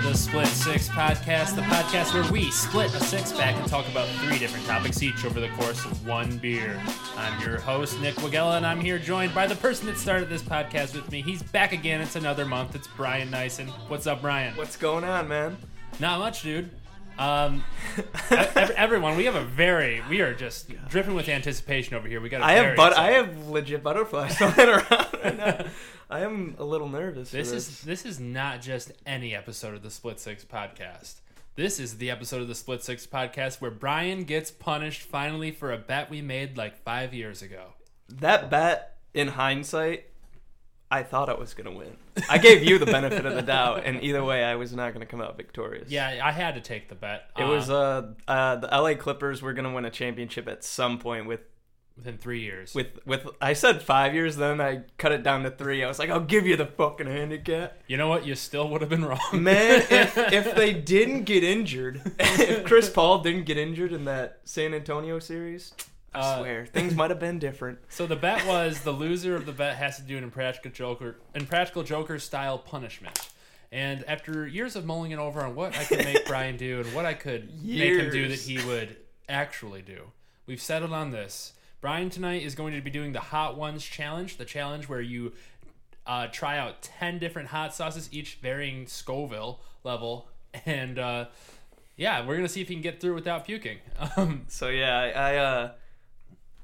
to the Split Six podcast, the podcast where we split a six pack and talk about three different topics each over the course of one beer. I'm your host, Nick Wagella, and I'm here joined by the person that started this podcast with me. He's back again. It's another month. It's Brian Nyson. What's up, Brian? What's going on, man? Not much, dude. Um, everyone, we have a very, we are just dripping with anticipation over here. We got. a I have but I have legit butterflies flying around right now. I am a little nervous. This for is this is not just any episode of the Split Six podcast. This is the episode of the Split Six podcast where Brian gets punished finally for a bet we made like five years ago. that bet. In hindsight, I thought I was gonna win. I gave you the benefit of the doubt, and either way, I was not gonna come out victorious. Yeah, I had to take the bet. It was uh, uh the LA Clippers were gonna win a championship at some point with within three years. with with I said five years, then I cut it down to three. I was like, I'll give you the fucking handicap. you know what? You still would have been wrong, Man, if if they didn't get injured, if Chris Paul didn't get injured in that San Antonio series, I Uh, swear things might have been different. So the bet was the loser of the bet has to do an impractical Joker, impractical Joker style punishment. And after years of mulling it over on what I could make Brian do and what I could make him do that he would actually do, we've settled on this. Brian tonight is going to be doing the Hot Ones challenge, the challenge where you uh, try out ten different hot sauces, each varying Scoville level, and uh, yeah, we're gonna see if he can get through without puking. Um, So yeah, I, I uh,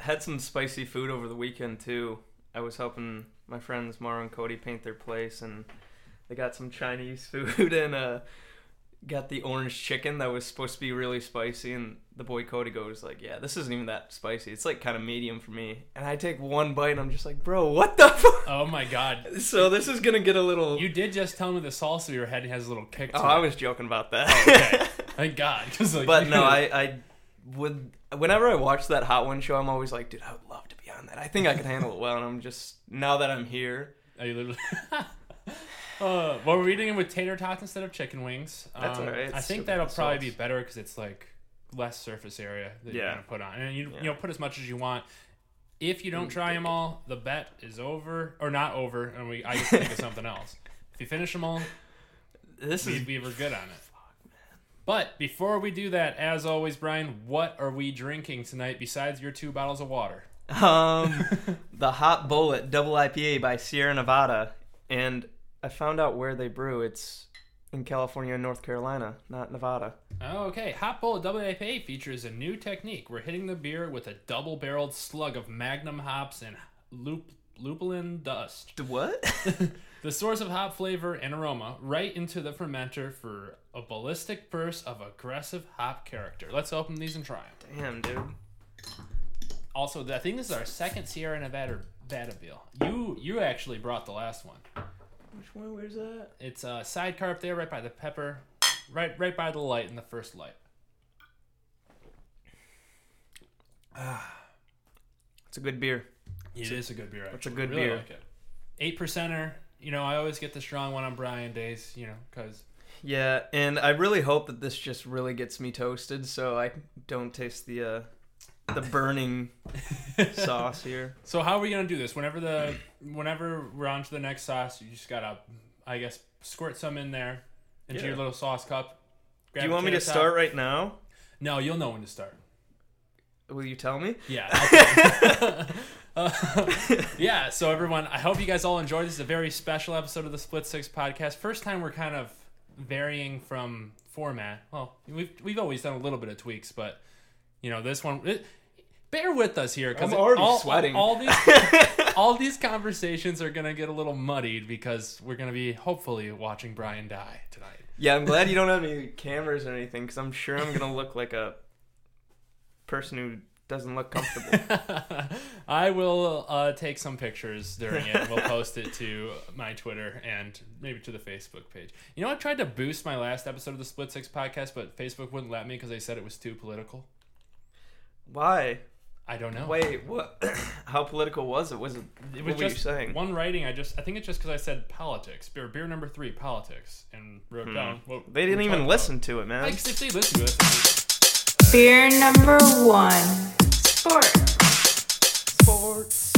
had some spicy food over the weekend too. I was helping my friends Mara and Cody paint their place, and they got some Chinese food and uh, got the orange chicken that was supposed to be really spicy. And the boy Cody goes like, "Yeah, this isn't even that spicy. It's like kind of medium for me." And I take one bite, and I'm just like, "Bro, what the fuck?" oh my god. So this is gonna get a little. You did just tell me the salsa you were having has a little kick to oh, it. I was joking about that. Oh, okay. Thank God. like, but no, I, I would. Whenever I watch that Hot One show, I'm always like, dude, I would love to be on that. I think I could handle it well, and I'm just now that I'm here. I literally. Uh, well, we're eating it with tater tots instead of chicken wings. That's Um, alright. I think that'll probably sauce. be better because it's like less surface area that you're Yeah. gonna put on, and you Yeah. you know put as much as you want. If you don't try them all, the bet is over or not over, and we I to think of something else. If you finish them all, This we, is we were good on it. But before we do that, as always, Brian, what are we drinking tonight besides your two bottles of water? um the Hot Bullet Double IPA by Sierra Nevada, and I found out where they brew. It's in California and North Carolina, not Nevada. Okay, Hot Bullet Double IPA features a new technique. We're hitting the beer with a double-barreled slug of Magnum hops and lup- lupulin dust. The what? The source of hop flavor and aroma right into the fermenter for a ballistic burst of aggressive hop character. Let's open these and try them. Damn, dude. Also, I think this is our second Sierra Nevada Nevada bill. You you actually brought the last one. Which one? Where's that? It's a sidecar up there, right by the pepper, right right by the light in the first light. Ah, It's a good beer. It is a good beer. Actually. It's a Actually. good really beer. Like it. Eight percenter. You know, I always get the strong one on Brian days. You know, because Yeah, and I really hope that this just really gets me toasted, so I don't taste the uh, the burning sauce here. So how are we gonna do this? Whenever the whenever we're on to the next sauce, you just gotta, I guess, squirt some in there into Yeah. your little sauce cup. Do Grab you a want me to start right now? No, you'll know when to start. Will you tell me? Yeah. okay. Uh, yeah. So everyone, I hope you guys all enjoyed. This is a very special episode of the Split Six podcast. First time we're kind of varying from format. Well, we've we've always done a little bit of tweaks, but you know this one. It, bear with us here because I'm already all, sweating. All, these all these conversations are gonna get a little muddied because we're gonna be hopefully watching Brian die tonight. Yeah, I'm glad you don't have any cameras or anything, because I'm sure I'm gonna look like a person who doesn't look comfortable. I will uh, take some pictures during it. We'll post it to my Twitter and maybe to the Facebook page. You know, I tried to boost my last episode of the Split Six podcast, but Facebook wouldn't let me because they said it was too political. Why? I don't know. Wait, what? How political was it? Was it? it was what were you just saying? one writing. I just I think it's just because I said politics. Beer, beer number three, politics, and wrote down. What Hmm. They didn't even talking listen to it, man. Like, if they listen to it, Beer number one. Sport. Sports.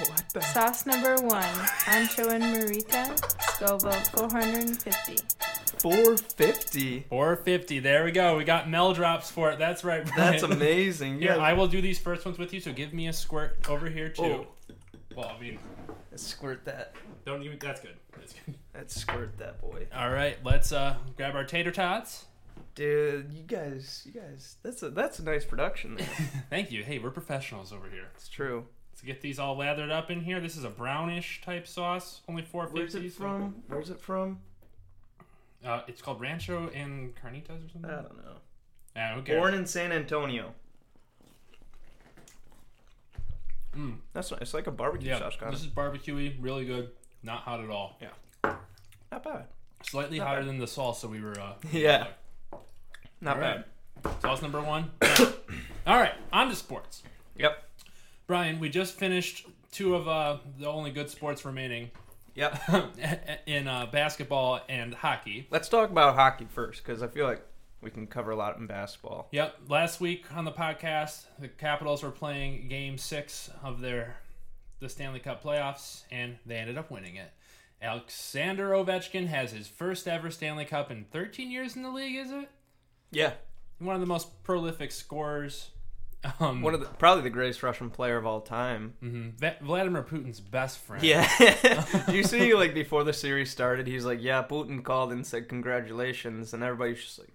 What? The? Sauce number one, ancho and marita, Scoville 450. 450. 450. There we go. We got Mel drops for it. That's right. Brian. That's amazing. Here, Yeah. I will do these first ones with you. So give me a squirt over here too. Oh. Well, I mean, Let's squirt that. don't even. That's good. That's good. Let's squirt that boy. All right, let's uh grab our tater tots. Dude, you guys, you guys, that's a that's a nice production. There. Thank you. Hey, we're professionals over here. It's true. Let's get these all lathered up in here. This is a brownish type sauce. Only 450. Where's it from? Where's it from? Uh, it's called Rancho and Carnitas or something. I don't know. yeah, who cares? Born in San Antonio. Mm. That's nice. It's like a barbecue Yeah, sauce kind this of. is barbecuey, really good. Not hot at all. Yeah. Not bad. Slightly Not hotter bad. than the salsa we were. Uh, Yeah. Not All bad. right. Sauce number one. all right, on to sports. Yep. Brian, we just finished two of uh, the only good sports remaining Yep. in uh, basketball and hockey. Let's talk about hockey first, because I feel like we can cover a lot in basketball. Yep. Last week on the podcast, the Capitals were playing Game Six of their the Stanley Cup playoffs, and they ended up winning it. Alexander Ovechkin has his first ever Stanley Cup in 13 years in the league. Is it Yeah. one of the most prolific scorers? Um, One of the probably the greatest Russian player of all time. mhm. Va- Vladimir Putin's best friend. Yeah. Do you see like before the series started, he's like, "Yeah, Putin called and said congratulations," and everybody's just like,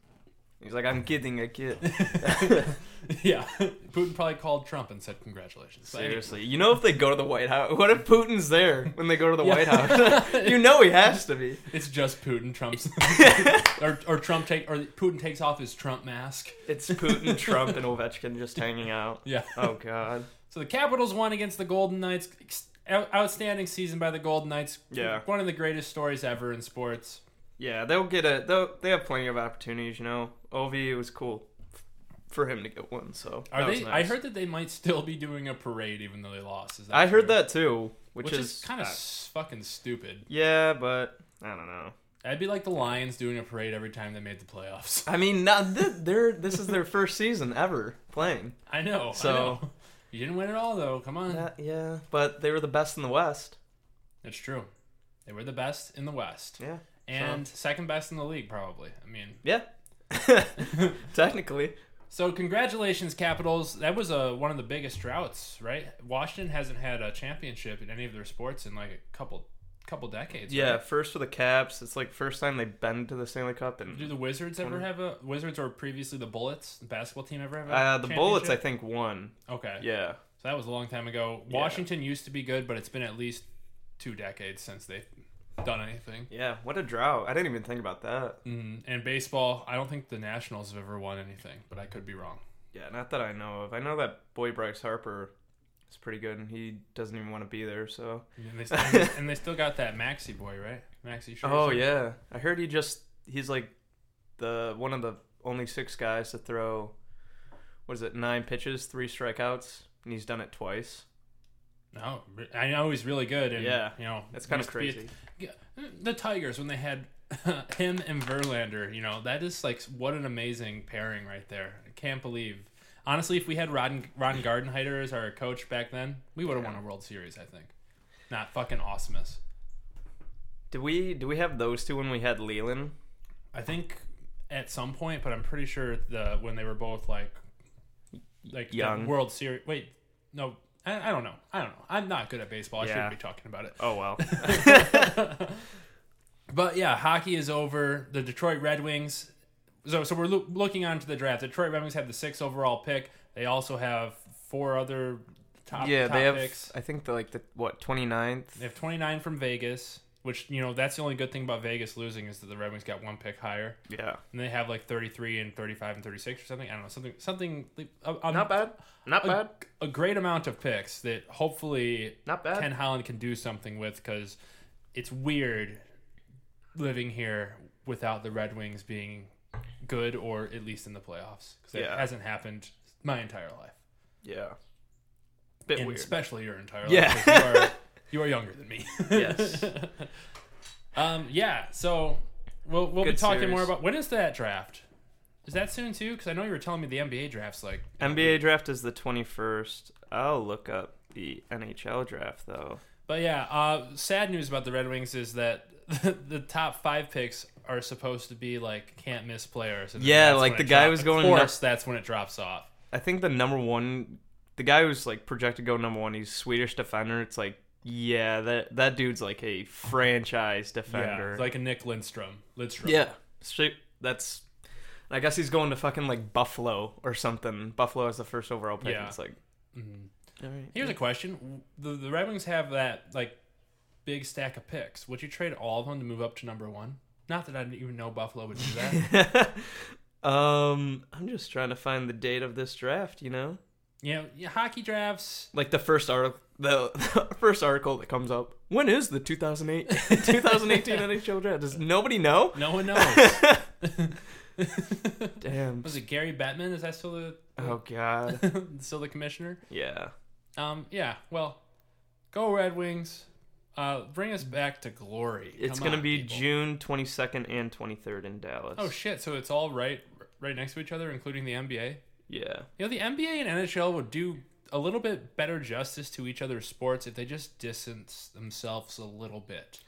"He's like, I'm kidding, a kid." yeah. Putin probably called Trump and said congratulations. But. Seriously, you know if they go to the White House, what if Putin's there when they go to the Yeah. White House? you know he has to be. It's just Putin. Trump's or, or Trump take or Putin takes off his Trump mask. It's Putin, Trump, and Ovechkin just hanging out. Yeah. Oh God. So the Capitals won against the Golden Knights. Ex- out- Outstanding season by the Golden Knights. Yeah. One of the greatest stories ever in sports. Yeah, they'll get a. They'll, they have plenty of opportunities. You know, Ovi it was cool for him to get one. So Are that they? I heard that they might still be doing a parade even though they lost. Is that I heard that too, which, which, is, is, kind of fucking stupid. yeah, but I don't know. That'd be like the Lions doing a parade every time they made the playoffs. I mean, not th- they're this is their first season ever playing. I know. So- I know. you didn't win it all though. Come on. Yeah, yeah, but they were the best in the West. That's true. They were the best in the West Yeah, and second best in the league, probably. I mean, yeah. Technically, So congratulations, Capitals. That was a one of the biggest droughts, right? Washington hasn't had a championship in any of their sports in like a couple couple decades. yeah. right? First for the Caps, it's like first time they've been to the Stanley Cup, And Do the Wizards ever have a Wizards or previously the Bullets, the basketball team ever have a uh, the Bullets I think won. Okay. Yeah, So that was a long time ago. Yeah. Washington used to be good, but it's been at least two decades since they've done anything. yeah. What a drought! I didn't even think about that. Mm, and baseball, I don't think the Nationals have ever won anything, but I could be wrong. Yeah, not that I know of. I know that boy Bryce Harper is pretty good, and he doesn't even want to be there. So. And they, they, and they still got that Maxi boy, right? Maxi. Scherzer. Oh yeah, I heard he just he's like the one of the only six guys to throw. What is it? Nine pitches, three strikeouts, and he's done it twice. No, I know he's really good, and Yeah, you know That's kind of to be crazy. The Tigers when they had him and Verlander, you know, that is like what an amazing pairing right there. I can't believe. Honestly, if we had Ron Ron Gardenhire as our coach back then, we would have won a World Series. I think. Not fucking awesomeness. Do we do we have those two when we had Leyland? I think at some point, but I'm pretty sure the when they were both like like Young. World Series. Wait, no, I, I don't know. I don't know. I'm not good at baseball. I Yeah. shouldn't be talking about it. Oh well. But yeah, hockey is over. The Detroit Red Wings. So, so we're loo- looking on to the draft. The Detroit Red Wings have the sixth overall pick. They also have four other top, yeah, top they have. picks. I think the like the what 29th. They have 29 from Vegas, which, you know, that's the only good thing about Vegas losing is that the Red Wings got one pick higher. Yeah, And they have like 33 and 35 and 36 or something. I don't know. Something, something, a, a, not bad. Not a, bad. a great amount of picks that hopefully Not bad. Ken Holland can do something with because it's weird living here without the Red Wings being good or at least in the playoffs because it Yeah. hasn't happened my entire life, Yeah. Bit and weird. especially your entire life. Yeah. You are, younger than me. Yes. um. Yeah. So we'll we'll be talking series. more about when is that draft? Is that soon too? Because I know you were telling me the NBA draft's like NBA draft is the 21st. I'll look up. the NHL draft though. But yeah, uh, sad news about the Red Wings is that the top five picks are supposed to be like can't miss players. and Yeah, like the guy drop- was of going course, that's when it drops off. I think the number one, the guy who's like projected to go number one, he's Swedish defender. It's like, yeah, that that dude's like a franchise defender. Yeah, like a Nick Lindstrom. Lindstrom. yeah, straight. That's. I guess he's going to fucking like Buffalo or something. Buffalo is the first overall pick. Yeah. It's like, Mhm. all right. Here's a question: the the Red Wings have that like big stack of picks. Would you trade all of them to move up to number one? Not that I didn't even know Buffalo would do that. um, I'm just trying to find the date of this draft. You know, you know, yeah, hockey drafts. like the first article, the, the first article that comes up. When is the 2008 2018 NHL draft? Does nobody know? No one knows. Damn. Was it Gary Bettman? Is that still the Oh God. still the commissioner? Yeah. Um, yeah. Well, go Red Wings. Uh, bring us back to glory. It's Come gonna on, be people. June 22nd and 23rd in Dallas. Oh shit! So it's all right, right next to each other, including the NBA. Yeah. You know, the NBA and NHL would do a little bit better justice to each other's sports if they just distance themselves a little bit.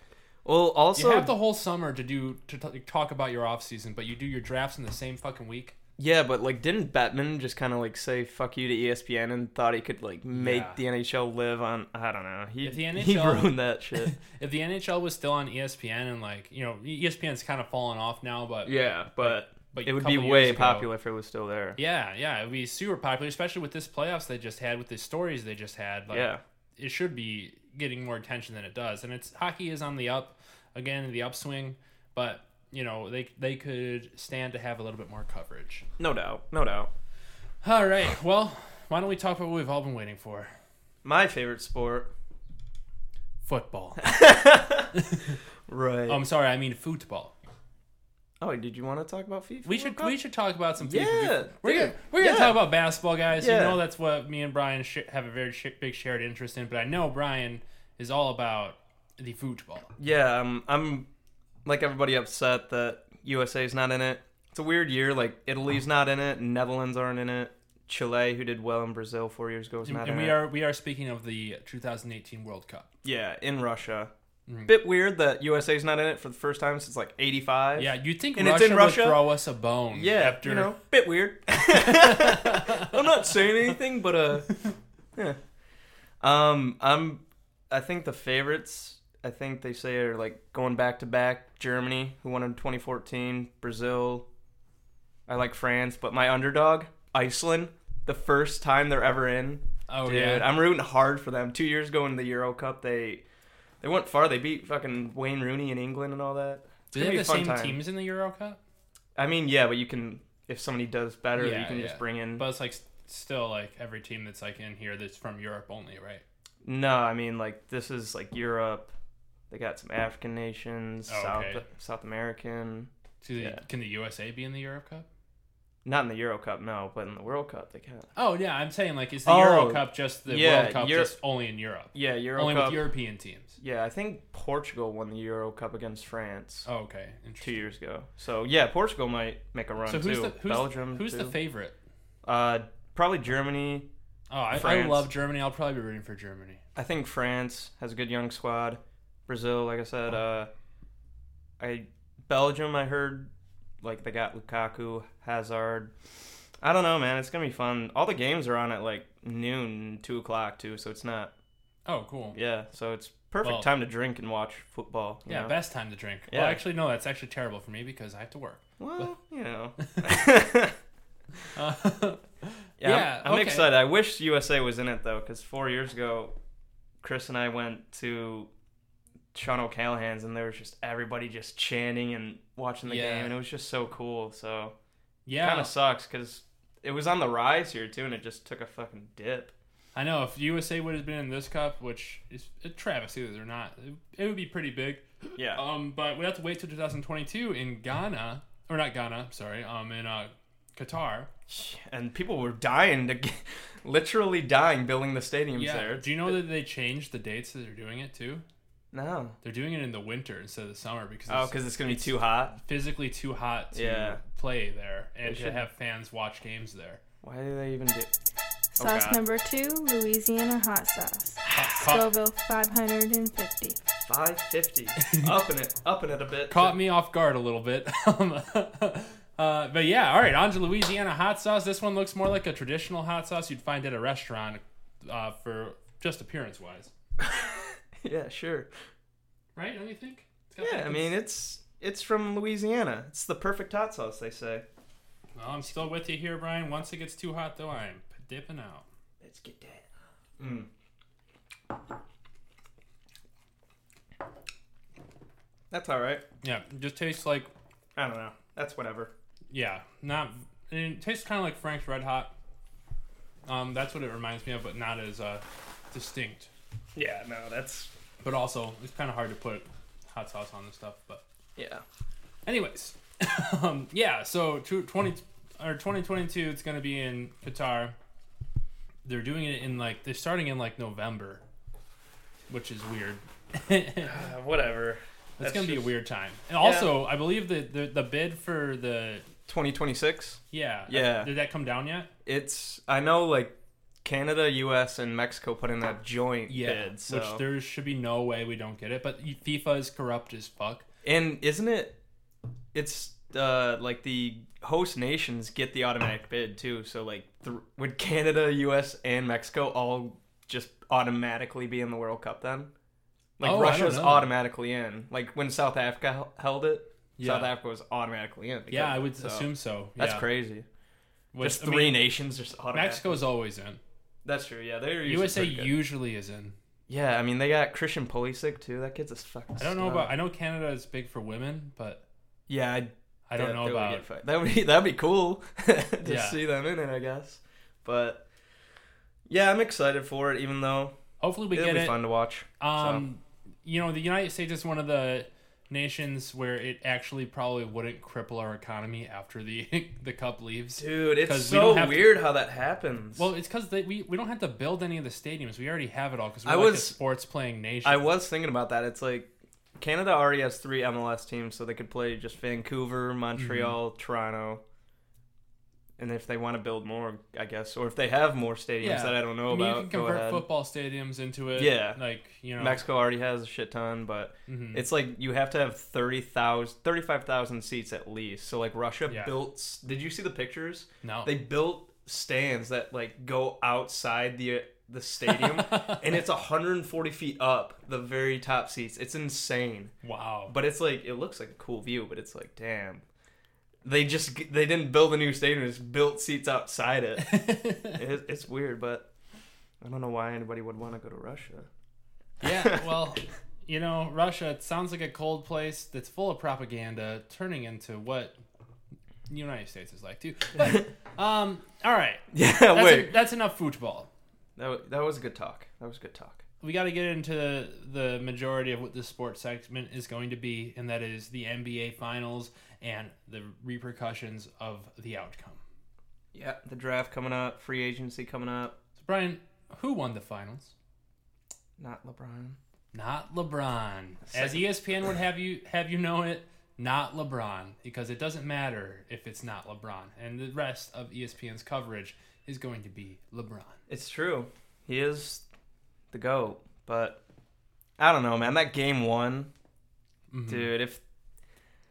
Well, also, you have the whole summer to do to t- talk about your off season, but you do your drafts in the same fucking week. yeah, but like, didn't Bettman just kind of like say "fuck you" to ESPN and thought he could like make Yeah. the NHL live on? I don't know. He If the he NHL ruined that shit. If the NHL was still on ESPN and like you know ESPN's kind of fallen off now, but yeah, but but it would be way ago- popular if it was still there. Yeah, yeah, it would be super popular, especially with this playoffs they just had, with the stories they just had. Like, Yeah. it should be getting more attention than it does, and it's hockey is on the up again, the upswing, but you know they they could stand to have a little bit more coverage. No doubt. No doubt. All right, well, why don't we talk about what we've all been waiting for? My favorite sport. Football. Right. oh, I'm sorry, I mean football. Oh, did you want to talk about FIFA? We World should Cup? we should talk about some FIFA. Yeah, we're yeah, gonna we're gonna talk about basketball, guys. You know that's what me and Brian sh- have a very sh- big shared interest in. But I know Brian is all about the football. Yeah, um, I'm like everybody upset that USA's not in it. It's a weird year. Like Italy's not in it, Netherlands aren't in it. Chile, who did well in Brazil four years ago, is not and in we it. are we are speaking of the 2018 World Cup. Yeah, in Russia. Mhm. Bit weird that USA's not in it for the first time since like '85. Yeah, you'd think And it's Russia, in Russia? would throw us a bone. yeah. after You know, bit weird. I'm not saying anything, but uh, yeah. Um, I'm. I think the favorites. I think they say are like going back to back. Germany, who won in 2014. Brazil. I like France, but my underdog, Iceland, the first time they're ever in. oh Dude, yeah, I'm rooting hard for them. Two years ago in the Euro Cup, they they went far. They beat fucking Wayne Rooney in England and all that. It's do they have the same time. teams in the Euro Cup? I mean, yeah, but you can if somebody does better, Yeah, you can yeah. just bring in. But it's like s- still like every team that's like in here that's from Europe only, right? No, I mean like this is like Europe. They got some African nations, Oh, South okay. South American. So the- Yeah. Can the USA be in the Euro Cup? Not in the Euro Cup, no, but in the World Cup they can. Oh yeah, I'm saying like is the Oh, Euro Cup just the yeah, World Cup Euro- just only in Europe? Yeah, Euro only Cup. with European teams. yeah, I think Portugal won the Euro Cup against France Oh, okay, two interesting. years ago. So yeah, Portugal might make a run So who's too. the who's, Belgium. who's the too. favorite? Uh, probably Germany. Oh, I, I France. love Germany. I'll probably be rooting for Germany. I think France has a good young squad. Brazil, like I said, uh, I Belgium. I heard like they got Lukaku, Hazard. I don't know, man. It's gonna be fun. All the games are on at like noon, two o'clock too, so it's not. Oh, cool. Yeah, so it's perfect Well- time to drink and watch football. Yeah, know? best time to drink. Yeah. Well, actually, no, that's actually terrible for me because I have to work. Well, you know. Uh, Yeah, Yeah, I'm, I'm okay. excited. I wish USA was in it though, because four years ago, Chris and I went to Sean O'Callahan's, and there was just everybody just chanting and watching the Yeah. game, and it was just so cool. So yeah, kind of sucks because it was on the rise here too, and it just took a fucking dip. I know if USA would have been in this cup, which is a travesty that they're not, it, would be pretty big. Yeah, Um, but we have to wait till 2022 in Ghana, or not Ghana, sorry, um, in uh, Qatar. and people were dying to, get, literally dying building the stadiums Yeah. there. Do you know that they changed the dates that they're doing it to? No. They're doing it in the winter instead of the summer because Oh, because it's gonna be too hot. physically too hot to Yeah. play there and They to should- have fans watch games there. Why do they even do? Sauce God. number two, Louisiana hot sauce. Caught, Scoville 550. 550. upping it, upping it a bit. caught me off guard a little bit. Um, uh, but yeah, all right, on to Louisiana hot sauce. This one looks more like a traditional hot sauce you'd find at a restaurant uh, for just appearance wise. Yeah, sure. Right? Don't you think? It's got Yeah, like I a- mean it's it's from Louisiana. It's the perfect hot sauce, they say. Well, I'm still with you here, Brian. Once it gets too hot, though, I'm dipping out. Let's get that. Mm. That's all right. Yeah, it just tastes like I don't know. That's whatever. yeah, not. It tastes kind of like Frank's Red Hot. Um, that's what it reminds me of, but not as uh, distinct. Yeah, no, that's But also, it's kind of hard to put hot sauce on this stuff. But yeah. anyways, um, yeah. So two- 20 or 2022, it's gonna be in Qatar. They're doing it in like they're starting in like November, which is weird. Uh, whatever. That's gonna be a weird time. And also, I believe that the the bid for the 2026. yeah Yeah. did that come down yet? It's I know like Canada, U.S., and Mexico put in that joint bid. So. which there should be no way we don't get it. But FIFA is corrupt as fuck. and isn't it? It's uh like the host nations get the automatic bid too. So like, th- would Canada, U.S., and Mexico all just automatically be in the World Cup then? Like Oh, I Russia's automatically in. Like when South Africa held it, Yeah. South Africa was automatically in. Yeah, I would So, assume so. That's crazy. Which, just I three mean, nations just automatically. Mexico's always in. That's true. Yeah, they're usually USA good. usually is in. Yeah, I mean they got Christian Pulisic too. That kid's a fucking. I don't know stud. about. I know Canada is big for women, but Yeah, I, I don't that- know they would about. get fi- that. Would be that'd be cool to Yeah. see them in it, I guess. But yeah, I'm excited for it, even though Hopefully we it'll get be it. fun to watch. Um, you know, the United States is one of the nations where it actually probably wouldn't cripple our economy after the the cup leaves. Dude, it's so don't have to- weird how that happens. Well, it's because we we don't have to build any of the stadiums. We already have it all because we're I like a sports playing nation. I was thinking about that. It's like Canada already has three MLS teams, so they could play just Vancouver, Montreal, Mm-hmm. Toronto. And if they want to build more, I guess, or if they have more stadiums Yeah. that I don't know I mean, about, you can convert football stadiums into it. Yeah. like you know, Mexico already has a shit ton, but mhm. It's like you have to have 30,000 35,000 seats at least. So like Russia Yeah. built Did you see the pictures? no. They built stands that like go outside the the stadium and it's 140 feet up the very top seats. It's insane. wow. But it's like it looks like a cool view, but it's like damn. They just they didn't build a new stadium, they just built seats outside it. it it's weird, but I don't know why anybody would want to go to Russia. yeah, well, you know, Russia. It sounds like a cold place that's full of propaganda, turning into what the United States is like too. But, um, all right, Yeah, that's, wait. that's enough football. That, wa- that was a good talk. That was a good talk. We got to get into the, the majority of what this sports segment is going to be, and that is the NBA Finals and the repercussions of the outcome. Yeah, the draft coming up, free agency coming up. So, Brian, who won the finals? Not LeBron. Not LeBron. As ESPN would have you have you know it, not LeBron, because it doesn't matter if it's not LeBron, and the rest of ESPN's coverage is going to be LeBron. It's true. He is the GOAT, but I don't know, man. That game one, Mhm. dude, if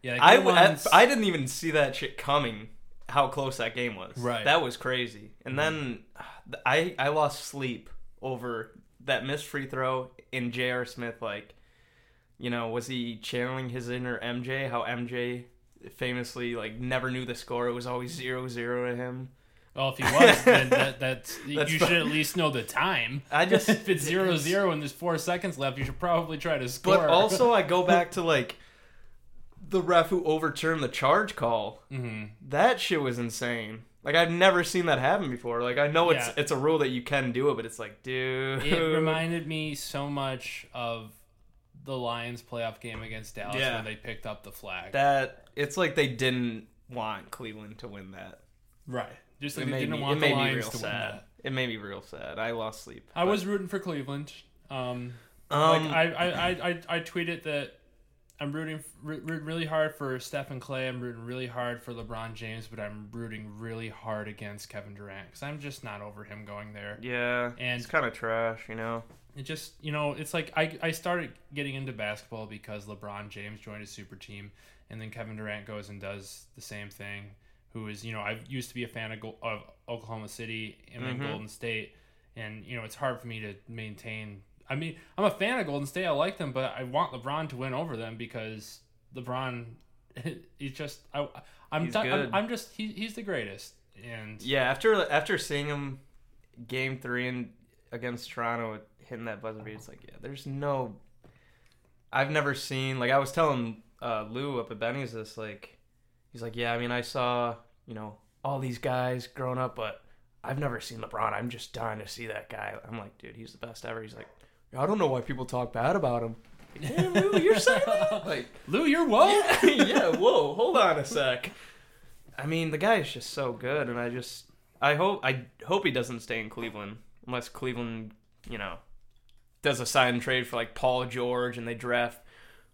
yeah, I, one's- I didn't even see that shit coming how close that game was. Right. That was crazy. And mm-hmm. then I I lost sleep over that missed free throw in J.R. Smith like you know, was he channeling his inner MJ? How MJ famously like never knew the score. It was always zero zero to him. well, if he was, then that, that's, That's you should at least know the time. I just if it's zero zero and there's four seconds left, you should probably try to score. But also, I go back to like the ref who overturned the charge call. Mhm. That shit was insane. Like I've never seen that happen before. Like I know it's Yeah. it's a rule that you can do it, but it's like, dude. it reminded me so much of the Lions playoff game against Dallas Yeah. when they picked up the flag. that it's like they didn't want Cleveland to win that. right. Just It like they didn't me, want it the made me Lions real to win sad. that. It made me real sad. I lost sleep. I but- was rooting for Cleveland. Um, um like I, I, I, I, I tweeted that I'm rooting re- really hard for Stephen Klay. I'm rooting really hard for LeBron James, but I'm rooting really hard against Kevin Durant because I'm just not over him going there. Yeah, And- it's kind of trash, you know. It just, you know, it's like I, I started getting into basketball because LeBron James joined a super team, and then Kevin Durant goes and does the same thing. Who is, you know, I used to be a fan of, of Oklahoma City and then Mhm. Golden State, and you know, it's hard for me to maintain. I mean, I'm a fan of Golden State. I like them, but I want LeBron to win over them because LeBron, he's just, I, I'm, He's good. I'm, I'm just, he, he's the greatest, and Yeah, after after seeing him game three and against Toronto hitting that buzzer beat, it's like, yeah, there's no. I've never seen like I was telling uh, Lou up at Benny's this like, he's like, yeah, I mean I saw you know all these guys growing up, but I've never seen LeBron. I'm just dying to see that guy. I'm like, dude, he's the best ever. He's like, I don't know why people talk bad about him. Damn, Lou, you're saying that? Like, Lou, you're woke. yeah, yeah, whoa, hold on a sec. I mean, the guy is just so good, and I just, I hope, I hope he doesn't stay in Cleveland unless Cleveland, you know, does a sign and trade for like Paul George, and they draft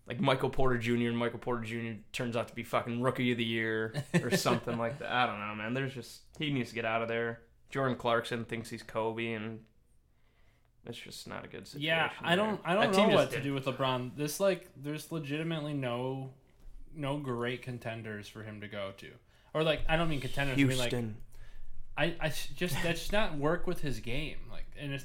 like Michael Porter Jr. and Michael Porter Jr. turns out to be fucking rookie of the year or something like that. I don't know, man. There's just he needs to get out of there. Jordan Clarkson thinks he's Kobe, and it's just not a good situation. Yeah, I don't I don't That know just what to did- do with LeBron. This like there's legitimately no no great contenders for him to go to. Or like I don't mean contenders, Houston. I mean like Houston. I, I s- just that's just not work with his game. Like and it's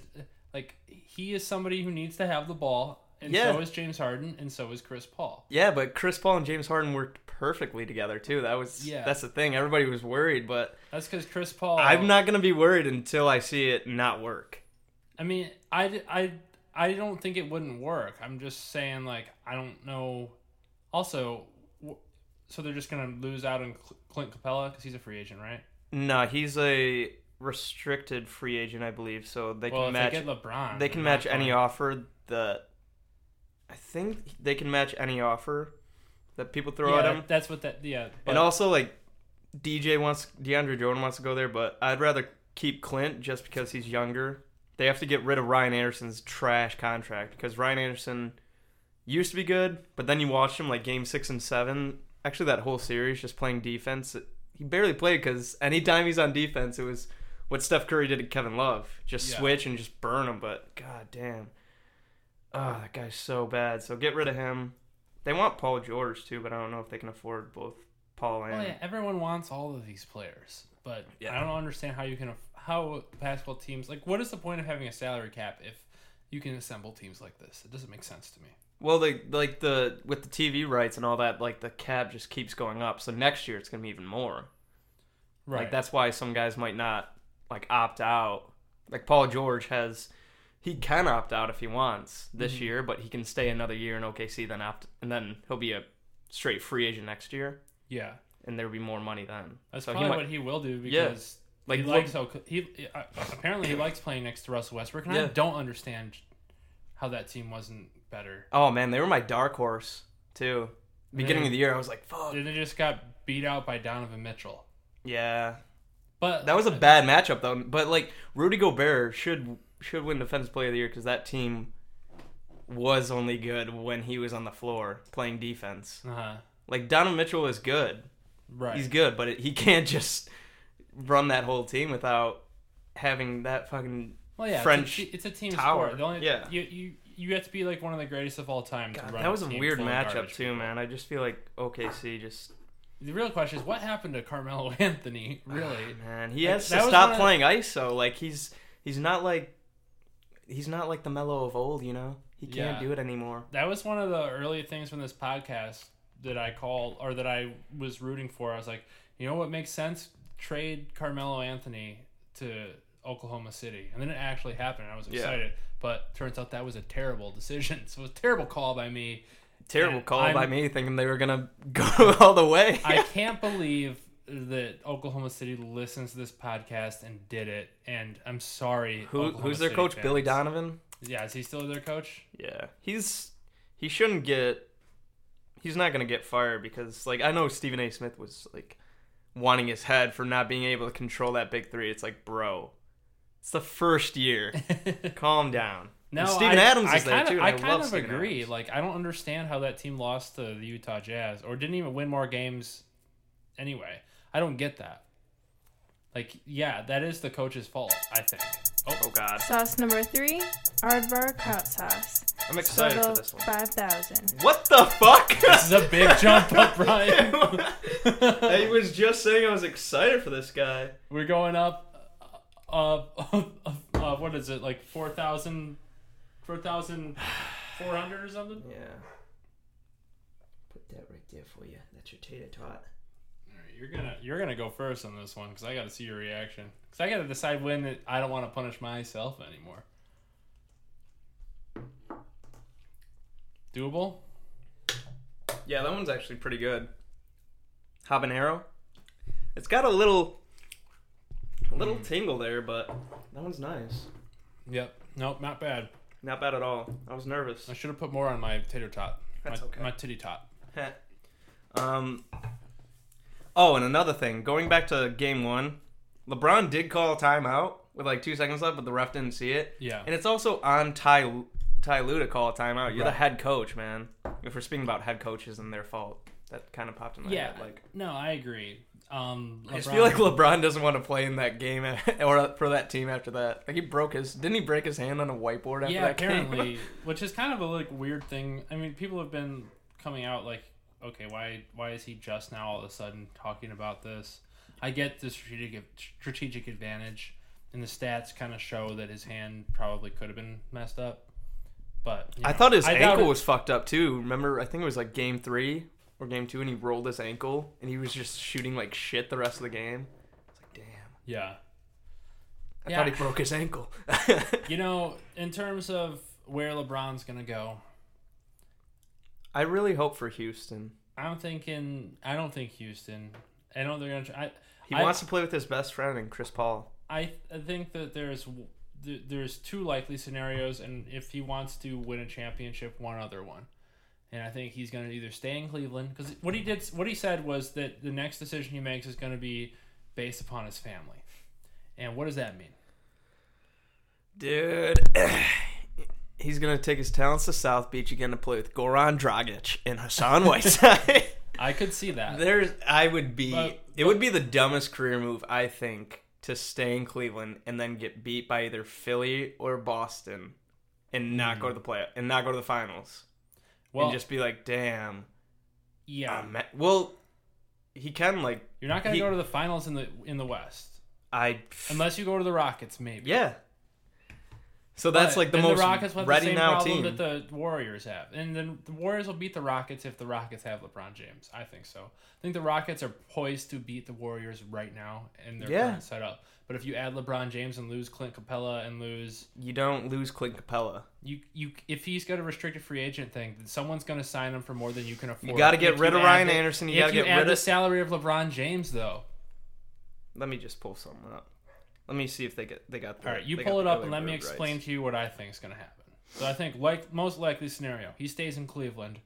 like he is somebody who needs to have the ball and Yeah. so is James Harden and so is Chris Paul. Yeah, but Chris Paul and James Harden worked perfectly together too. That was Yeah. that's the thing. Everybody was worried, but That's cuz Chris Paul I'm not gonna be worried until I see it not work. I mean, I, I, I don't think it wouldn't work. I'm just saying, like, I don't know. Also, so they're just gonna lose out on Clint Capela because he's a free agent, right? No, he's a restricted free agent, I believe. So they well, can match. they LeBron, They can match any going- offer that. I think they can match any offer that people throw yeah, at him. That's what that. Yeah, but, and also, like DJ wants DeAndre Jordan wants to go there, but I'd rather keep Clint just because he's younger. They have to get rid of Ryan Anderson's trash contract because Ryan Anderson used to be good, but then you watch him like game six and seven. Actually, that whole series just playing defense. He barely played because anytime he's on defense, it was what Steph Curry did to Kevin Love. Just Yeah. switch and just burn him. But god damn, oh that guy's so bad. So get rid of him. They want Paul George too, but I don't know if they can afford both Paul and. Oh yeah, everyone wants all of these players, but Yeah. I don't understand how you can how basketball teams like. What is the point of having a salary cap if you can assemble teams like this? It doesn't make sense to me. Well, they like the with the TV rights and all that, like the cap just keeps going up. So next year it's gonna be even more. Right. Like that's why some guys might not like opt out. Like Paul George has, he can opt out if he wants this Mhm. year, but he can stay another year in OKC, then opt, and then he'll be a straight free agent next year, yeah. and there'll be more money then. That's So he probably might- what he will do because Like he likes so he uh, apparently he likes playing next to Russell Westbrook, and I don't understand how that team wasn't better. Oh man, they were my dark horse too. Beginning of the year, I was like, "Fuck." They just got beat out by Donovan Mitchell. Yeah, But that was a bad matchup though. But like Rudy Gobert should should win Defensive Player of the Year because that team was only good when he was on the floor playing defense. uh Like Donovan Mitchell is good. right. He's good, but it, he can't just run that whole team without having that fucking. well, yeah, French It's a, it's a team tower. sport. The only, Yeah. you, you you have to be like one of the greatest of all time to God, run. that was a team weird matchup too, people. man. I just feel like OKC just The real question is what happened to Carmelo Anthony? Really? Ah, man, he Like, has to stop playing ISO. Like he's he's not like he's not like the Melo of old. You know, he can't Yeah. do it anymore. That was one of the early things from this podcast that I called or that I was rooting for. I was like, you know what makes sense? Trade Carmelo Anthony to Oklahoma City. And then it actually happened. I was Yeah. excited. But turns out that was a terrible decision. So it was a terrible call by me. Terrible And call I'm- by me, thinking they were gonna go all the way. I can't believe that Oklahoma City listens to this podcast and did it. And I'm sorry. Who, who's their City coach? fans. Billy Donovan. Yeah, is he still their coach? Yeah, he's he shouldn't get. He's not gonna get fired because like I know Stephen A. Smith was like wanting his head for not being able to control that big three. It's like, bro, it's the first year. Calm down. No, Steven I, Adams I is there, kinda, too, I I kind of Steven agree. Adams. Like, I don't understand how that team lost to the Utah Jazz or didn't even win more games. Anyway, I don't get that. Like, yeah, that is the coach's fault. I think. Oh, Oh God, Sauce number three, aardvark hot sauce. I'm excited for this one. 5000. What the fuck? this is a big jump up, Brian. I was just saying I was excited for this guy. We're going up. Uh, uh, uh, what is it? Like 4,000 4,400 or something? Yeah. Put that right there for you. That's your tater tot. You're gonna you're gonna go first on this one because I got to see your reaction. Because I got to decide when that I don't want to punish myself anymore. Doable? Yeah, that one's actually pretty good. Habanero. It's got a little, a little tingle there, but that one's nice. Yep. Nope, not bad. Not bad at all. I was nervous. I should have put more on my tater tot. That's my, okay. My titty tot. um. Oh, and another thing. Going back to game one, LeBron did call a timeout with like two seconds left, but the ref didn't see it. Yeah. And it's also on Ty Ty Lue to call a timeout. You're the head coach, man. If we're speaking about head coaches and their fault, that kind of popped in my Yeah. head. Like, No, I agree. Um, I just feel like LeBron doesn't want to play in that game or for that team after that. Like he broke his, didn't he break his hand on a whiteboard after yeah, that game? apparently, which is kind of a like weird thing. I mean, people have been coming out like, okay, why why is he just now all of a sudden talking about this? I get the strategic strategic advantage, and the stats kind of show that his hand probably could have been messed up. But you I thought his I ankle it- was fucked up too. Remember, I think it was like game three or game two, and he rolled his ankle, and he was just shooting like shit the rest of the game. It's like, damn, Yeah, I Yeah. thought he broke his ankle. you know, in terms of where LeBron's gonna go, I really hope for Houston. I'm thinking. I don't think Houston. I know they're gonna. Try, I, He I- wants to play with his best friend and Chris Paul. I I think that there's there's two likely scenarios, and if he wants to win a championship, one other one. And I think he's going to either stay in Cleveland because what he did, what he said was that the next decision he makes is going to be based upon his family. And what does that mean? Dude, he's gonna take his talents to South Beach again to play with Goran Dragic and Hassan Whiteside. I could see that. There's, I would be, But- it would be the dumbest career move I think to stay in Cleveland and then get beat by either Philly or Boston, and not go hmm. to the play and not go to the finals, well, and just be like, damn. yeah, I'm well, he can like you're not going to he- go to the finals in the in the West I unless you go to the Rockets, maybe. yeah. So that's But like the most the Rockets have ready the same now problem team. that the Warriors have, and then the Warriors will beat the Rockets if the Rockets have LeBron James. I think so. I think the Rockets are poised to beat the Warriors right now in their Yeah. current setup. But if you add LeBron James and lose Clint Capela and lose you don't lose Clint Capela. you, you if he's got a restricted free agent thing, then someone's going to sign him for more than you can afford. You got to get If rid of Ryan the- Anderson. You got to get add rid the of. salary of LeBron James, though, Let me just pull something up. Let me see if they get they got. The, all right, you pull it up and let me explain rights. to you what I think is going to happen. So I think like most likely scenario, he stays in Cleveland.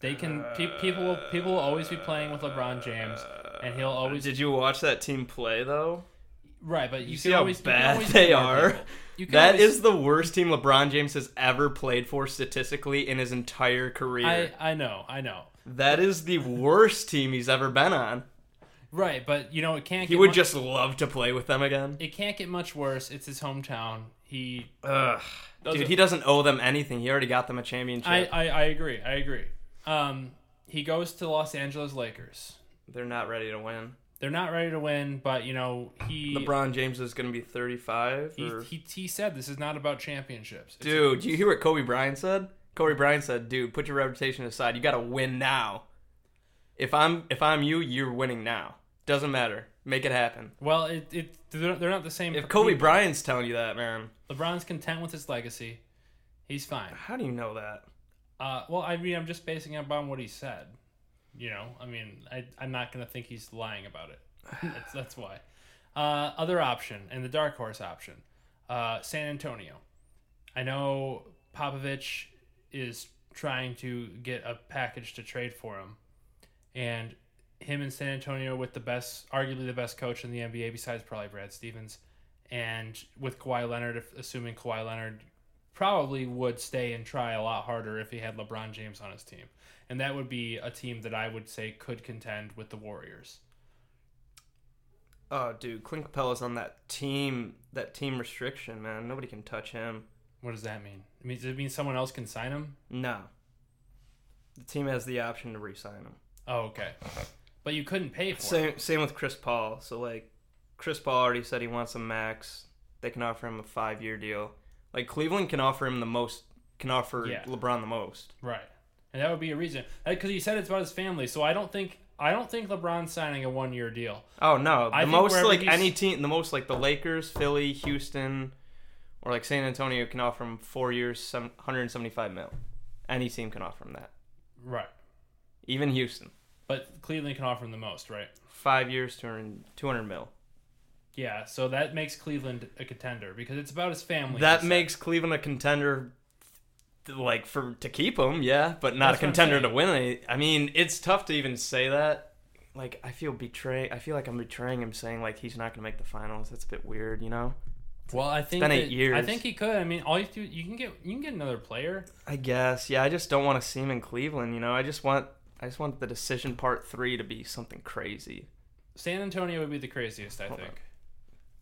They can pe- people will people will always be playing with LeBron James, and he'll uh, always Did you watch that team play though? right. But you, You see how always, bad they are? That always- is the worst team LeBron James has ever played for statistically in his entire career. I I know I know That is the worst team he's ever been on. Right, but you know it can't. He would much, just love to play with them again. It can't get much worse. It's his hometown. He Ugh. Doesn't- Dude, he doesn't owe them anything. He already got them a championship. I, I I agree. I agree. Um, he goes to Los Angeles Lakers. They're not ready to win. They're not ready to win, but you know he LeBron James is going to be 35. he, he he said this is not about championships. It's- Dude, do you hear what Kobe Bryant said? Kobe Bryant said, "Dude, put your reputation aside. You got to win now. If I'm if I'm you, you're winning now. Doesn't matter. Make it happen." Well, it, it they're not the same. If Kobe people. Bryant's telling you that, man, LeBron's content with his legacy, he's fine. how do you know that? Uh, well, I mean, I'm just basing it on what he said. You know, I mean, I, I'm not gonna think he's lying about it. That's that's why. Uh, other option and the dark horse option, uh, San Antonio. I know Popovich is trying to get a package to trade for him, and him in San Antonio with the best, arguably the best coach in the NBA besides probably Brad Stevens, and with Kawhi Leonard, if, assuming Kawhi Leonard probably would stay and try a lot harder if he had LeBron James on his team. And that would be a team that I would say could contend with the Warriors. Oh, dude, Clint Capela's on that team that team restriction, man. Nobody can touch him. What does that mean? I mean, does it mean someone else can sign him? No. The team has the option to re-sign him. Oh, okay. But you couldn't pay for it. Same same with Chris Paul. So like, Chris Paul already said he wants a max. They can offer him a five-year deal. Like Cleveland can offer him the most. Can offer Yeah. LeBron the most. Right. And that would be a reason. Uh, because he said it's about his family. So I don't think I don't think LeBron's signing a one year deal. Oh no, I the think most wherever like he's- any team, the most like the Lakers, Philly, Houston, or like San Antonio can offer him four years, seven, 175 mil. Any team can offer him that. Right. Even Houston, But Cleveland can offer him the most, right? five years, 200, 200 mil. Yeah, so that makes Cleveland a contender because it's about his family. That makes Cleveland a contender, like for to keep him, yeah, but not That's a contender to win it. I mean, it's tough to even say that. Like, I feel betray. I feel like I'm betraying him, saying like he's not going to make the finals. That's a bit weird, you know. Well, I think been eight years. I think he could. I mean, all you do, you can get you can get another player. I guess, yeah. I just don't want to see him in Cleveland. You know, I just want, I just want the decision part three to be something crazy. San Antonio would be the craziest, I think.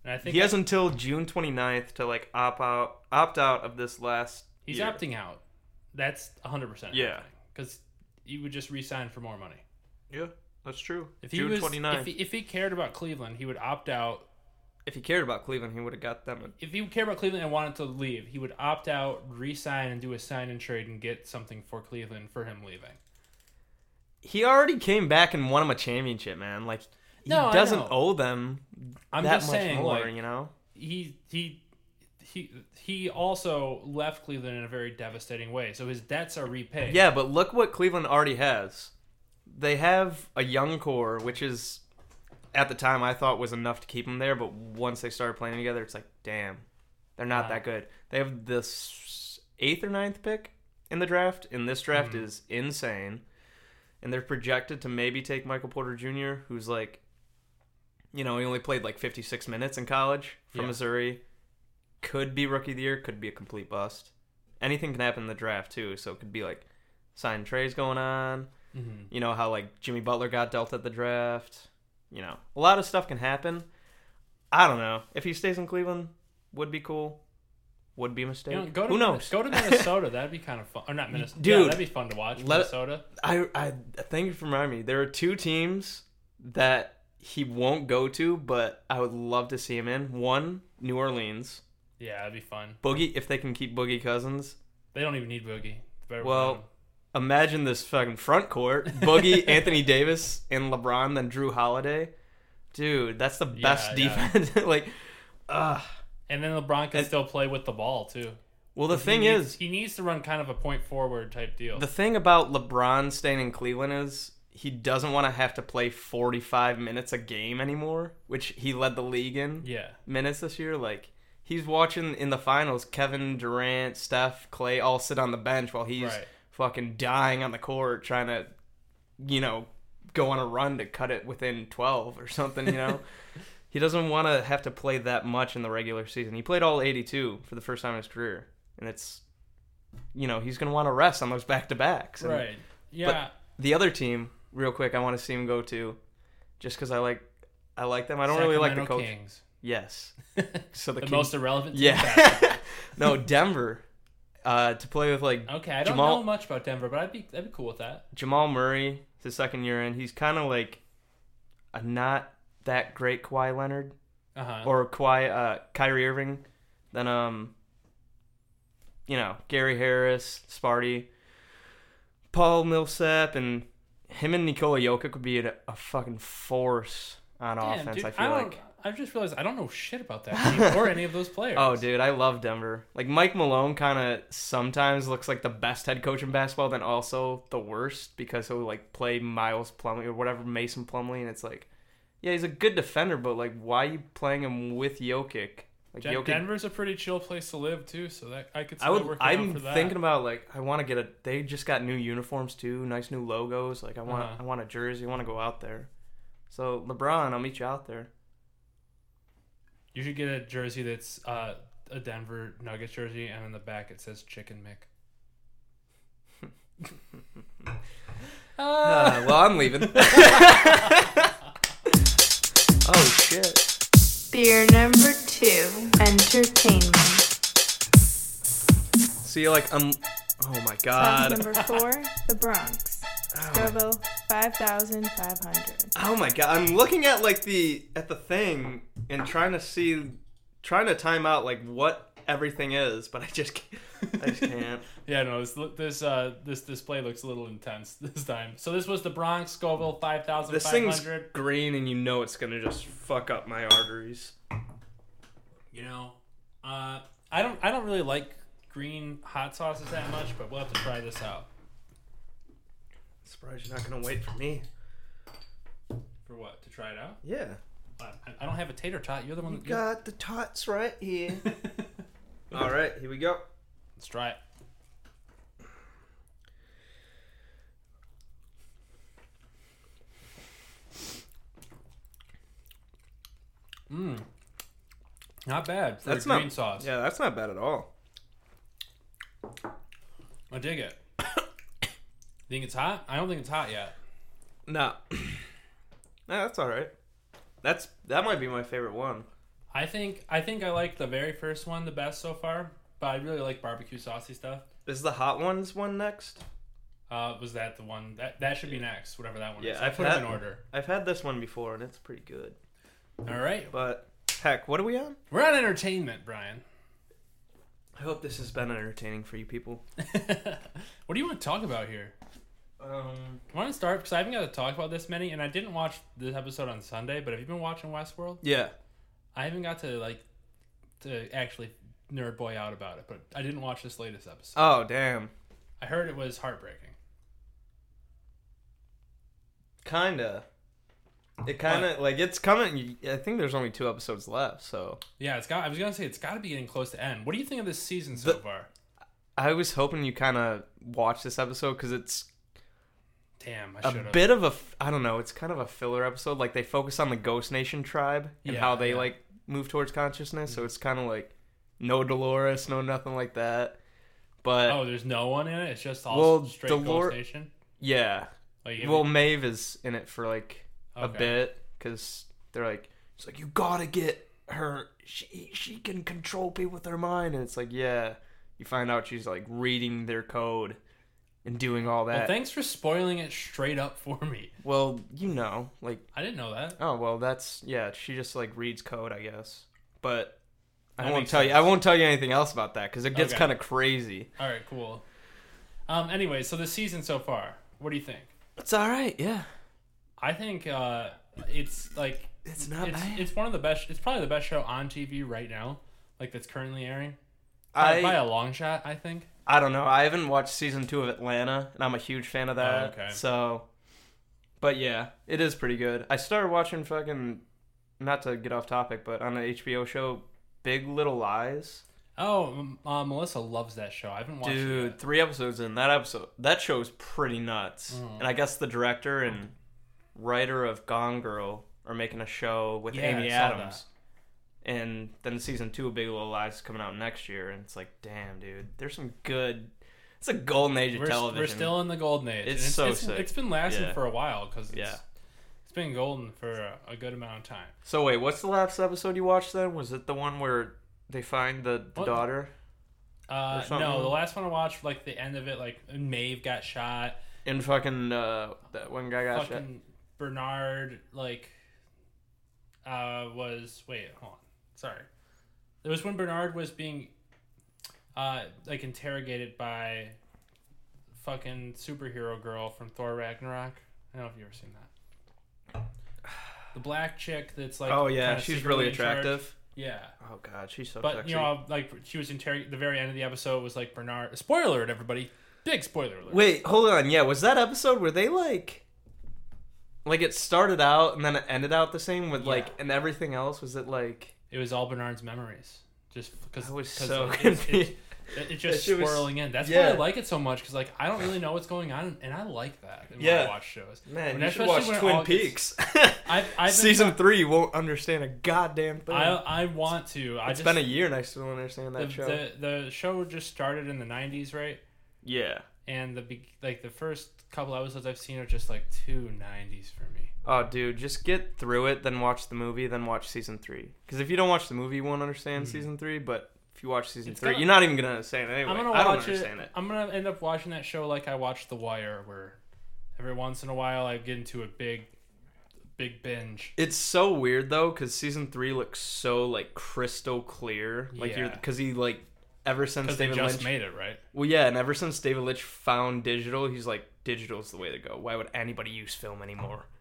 And I think He has until June 29th to like opt out, opt out of this last. he's year. opting out. That's 100% Yeah. Cuz he would just re-sign for more money. Yeah, that's true. If he June was 29th. if he, if he cared about Cleveland, he would opt out. if he cared about Cleveland, he would have got them. If he cared about Cleveland and wanted to leave, he would opt out, re-sign and do a sign and trade and get something for Cleveland for him leaving. He already came back and won him a championship, man. Like he No, doesn't owe them I'm that just much saying more, like you know. he he he he also left Cleveland in a very devastating way. So his debts are repaid. Yeah, but look what Cleveland already has. They have a young core, which is at the time I thought was enough to keep them there. But once they started playing together, it's like, damn, they're not Wow. that good. They have this eighth or ninth pick in the draft, and this draft Mhm. is insane. And they're projected to maybe take Michael Porter Jr., who's like, you know, he only played like 56 minutes in college from Yeah. Missouri. Could be rookie of the year, could be a complete bust. Anything can happen in the draft too, so it could be like sign trades going on. Mhm. You know how like Jimmy Butler got dealt at the draft. You know, a lot of stuff can happen. I don't know if he stays in Cleveland. Would be cool. Would be a mistake. You know, go to Who knows? Go to Minnesota. That'd be kind of fun. Or not Minnesota. Dude, yeah, that'd be fun to watch. let- Minnesota. I I thank you for reminding me. There are two teams that he won't go to, but I would love to see him in. One, New Orleans. Yeah, that'd be fun. Boogie, if they can keep Boogie Cousins. They don't even need Boogie. Better Well. Imagine this fucking front court: Boogie, Anthony Davis, and LeBron, then Jrue Holiday. Dude, that's the best Yeah, yeah. defense. like, uh and then LeBron can and- still play with the ball too. well, the He thing needs- is, he needs to run kind of a point forward type deal. the thing about LeBron staying in Cleveland is he doesn't want to have to play 45 minutes a game anymore, which he led the league in yeah, minutes this year. Like, he's watching in the finals Kevin Durant, Steph, Klay all sit on the bench while he's right. fucking dying on the court trying to, you know, go on a run to cut it within 12 or something, you know? he doesn't want to have to play that much in the regular season. He played all 82 for the first time in his career. And it's, you know, he's going to want to rest on those back to backs. Right. Yeah. The other team, real quick, I want to see him go to just because I like. I like them. I don't really like the Sacramento coach. Kings. Yes. So the, the Kings- most irrelevant. team Yeah. no, Denver. Uh, to play with like Okay, I don't Jamal- know much about Denver, but I'd be I'd be cool with that. Jamal Murray, his second year in. He's kind of like a not that great Kawhi Leonard Uh huh. or Kawhi uh, Kyrie Irving. Then um, you know Gary Harris, Sparty, Paul Millsap, and him and Nikola Jokic would be a, a fucking force on offense. I feel don't, like. I just realized I don't know shit about that team or any of those players. Oh, dude, I love Denver. Like Mike Malone, kind of sometimes looks like the best head coach in basketball, then also the worst because he'll like play Miles Plumlee or whatever Mason Plumlee, and it's like, yeah, he's a good defender, but like, why are you playing him with Jokic? Like Den- Jokic, Denver's a pretty chill place to live too, so that I could. I would. I'm for that. thinking about like I want to get a. They just got new uniforms too, nice new logos. Like I want, Uh-huh. I want a jersey. I want to go out there. So LeBron, I'll meet you out there. You should get a jersey that's uh, a Denver Nuggets jersey, and on the back it says Chicken Mick. Uh, well, I'm leaving. oh shit. Beer number two, entertainment. See, like I'm. Oh my Sauce god. number four, the Bronx. Oh. Scoville, 5,500. Oh my god. I'm looking at like the at the thing and trying to see, trying to time out like what everything is, but I just can't. I just can't. Yeah, no, this this uh this display looks a little intense this time. So this was the Bronx Scoville five thousand This thing's green, and you know it's gonna just fuck up my arteries. You know, uh, I don't I don't really like green hot sauces that much, but we'll have to try this out. I'm Surprised you're not gonna wait for me. For what? To try it out? Yeah. I, I don't have a tater tot. You're the one. You That, got the tots right here. All right, here we go. Let's try it. Mmm. Not bad for That's a green not sauce. Yeah, that's not bad at all. I dig it. think it's hot? I don't think it's hot yet. No. no, that's all right. That's that might be my favorite one. I think I think I like the very first one the best so far, but I really like barbecue saucy stuff. Is the hot ones one next? Uh, was that the one that that should be next? Whatever that one Yeah, is. I I've put them had- in order. I've had this one before and it's pretty good. All right, But heck, what are we on? we're on entertainment, Brian. I hope this has been entertaining for you people. what do you want to talk about here? Um, I want to start because I haven't got to talk about this many, and I didn't watch this episode on Sunday. But have you been watching Westworld? yeah. I haven't got to like to actually nerd boy out about it, but I didn't watch this latest episode. Oh damn. I heard it was heartbreaking. Kinda. It kind of like it's coming. I think there's only two episodes left, so Yeah, it's got. I was gonna say it's got to be getting close to end. What do you think of this season so The- far? I was hoping you kind of watch this episode because it's Damn, I a bit of a. I don't know. It's kind of a filler episode. Like they focus on the Ghost Nation tribe and Yeah, how they yeah. like move towards consciousness. So mm-hmm. it's kind of like no Dolores, no nothing like that. But Oh, there's no one in it. It's just all Well, straight Dolor- Ghost Nation. yeah, Like, well Maeve is in it for like a Okay. bit because they're like, it's like you gotta get her. She she can control people with her mind, and it's like yeah. You find out she's like reading their code and doing all that. well, thanks for spoiling it straight up for me. well, you know, like I didn't know that. Oh well, that's yeah. She just like reads code, I guess. But I That won't tell you. I won't tell you anything else about that because it gets Okay. kind of crazy. All right, cool. Um. Anyway, so the season so far, what do you think? It's all right. Yeah, I think uh, it's like it's not it's bad. it's one of the best. It's probably the best show on TV right now, like that's currently airing. By, I by a long shot, I think. I don't know. I haven't watched season two of Atlanta, and I'm a huge fan of that. Oh, okay. So, but yeah, it is pretty good. I started watching fucking. Not to get off topic, but on the HBO show, Big Little Lies. Oh, uh, Melissa loves that show. I haven't watched it. Dude, Yet. three episodes in that episode. That show is pretty nuts. Mhm. And I guess the director and writer of Gone Girl are making a show with Yeah, Amy Adams. And then season two of Big Little Lies is coming out next year, and it's like, damn, dude, there's some good. It's a golden age of We're, television. we're still in the golden age. It's and so it's, sick. It's been lasting Yeah. for a while because it's, Yeah. it's been golden for a, a good amount of time. So wait, what's the last episode you watched then? Was it the one where they find the, the daughter Uh, no, the last one I watched, like the end of it, like Maeve got shot. and fucking uh, that one guy got shot? Bernard like uh was wait hold on sorry. It was when Bernard was being uh like interrogated by fucking superhero girl from Thor Ragnarok. I don't know if you've ever seen that. The black chick that's like oh yeah, she's really attractive. yeah. Oh god, she's so but sexy. you know like she was interrogated the very end of the episode was like Bernard spoiler alert everybody big spoiler alert. Wait, hold on. Yeah, was that episode where they like like it started out and then it ended out the same with like and everything else? Was it like It was all Bernard's memories. Just because I was so it's- confused. it's- It- It's just shit was- swirling in. That's yeah. why I like it so much because like I don't really know what's going on, and I like that when Yeah. I watch shows. Man, When- you should watch Twin all gets- Peaks. I've, I've Season try- three, won't understand a goddamn thing. I I want to. I it's just been a year and I still don't understand that the, show. the the show just started in the '90s, right? yeah. And the like the first couple episodes I've seen are just like too '90s for me. Oh, dude, just get through it, then watch the movie, then watch season three. Because if you don't watch the movie, you won't understand Mhm. season three. But if you watch season It's three, gonna- you're not even gonna understand it anyway. I'm gonna I don't watch it. understand it. I'm gonna end up watching that show like I watched The Wire, where every once in a while I get into a big, big binge. It's so weird though, because season three looks so like crystal clear. Like you're because he like ever since David just Lynch. made it, right? well, yeah, and ever since David Lynch found digital, he's like digital's the way to go. Why would anybody use film anymore?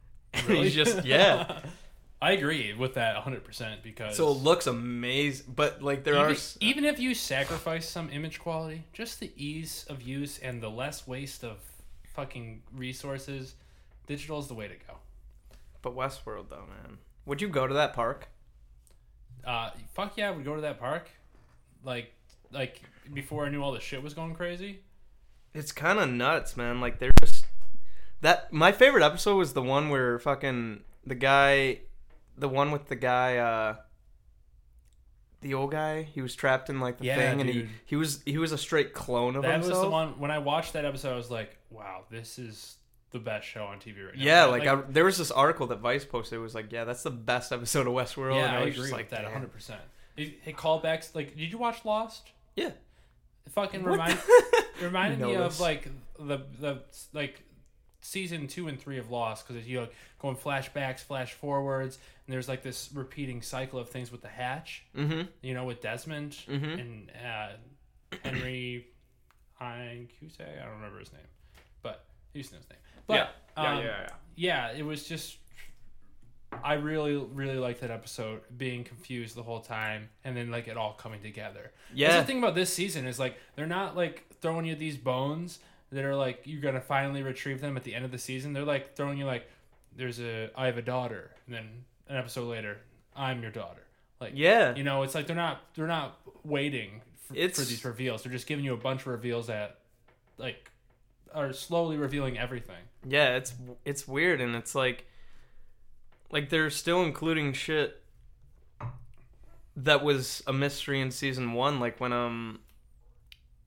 Really? he's just yeah. I agree with that 100% because So it looks amazing, but like there even, are even if you sacrifice some image quality, just the ease of use and the less waste of fucking resources, digital is the way to go. but Westworld though, man. Would you go to that park? Uh, fuck yeah, I would go to that park, like like before I knew all the shit was going crazy. It's kind of nuts, man. Like they're just that. My favorite episode was the one where fucking the guy, the one with the guy, uh the old guy. He was trapped in like the Yeah, thing, and he dude. he was he was a straight clone of That himself. was the one when I watched that episode. I was like, wow, this is the best show on TV right now. Yeah, like, I, there was this article that Vice posted. It was like, yeah, that's the best episode of Westworld. yeah, and I, was agree just with like, that damn. 100. percent It, it callbacks. Like, did you watch Lost? Yeah. It fucking remind, reminded me of like the the like season two and three of Lost because you know going flashbacks, flash forwards, and there's like this repeating cycle of things with the Hatch. Mhm. You know, with Desmond Mhm. and uh, Henry Incuse. I don't remember his name, but you know his name. But yeah. Yeah, um, yeah, yeah. yeah, it was just. I really, really liked that episode, being confused the whole time, and then like it all coming together. That's Yeah. the thing about this season is like they're not like throwing you these bones that are like you're gonna finally retrieve them at the end of the season. They're like throwing you like, there's a I have a daughter, and then an episode later, I'm your daughter. Like Yeah. you know, it's like they're not they're not waiting for, for these reveals. They're just giving you a bunch of reveals that like are slowly revealing everything. Yeah, it's it's weird and it's like like they're still including shit that was a mystery in season 1 like when um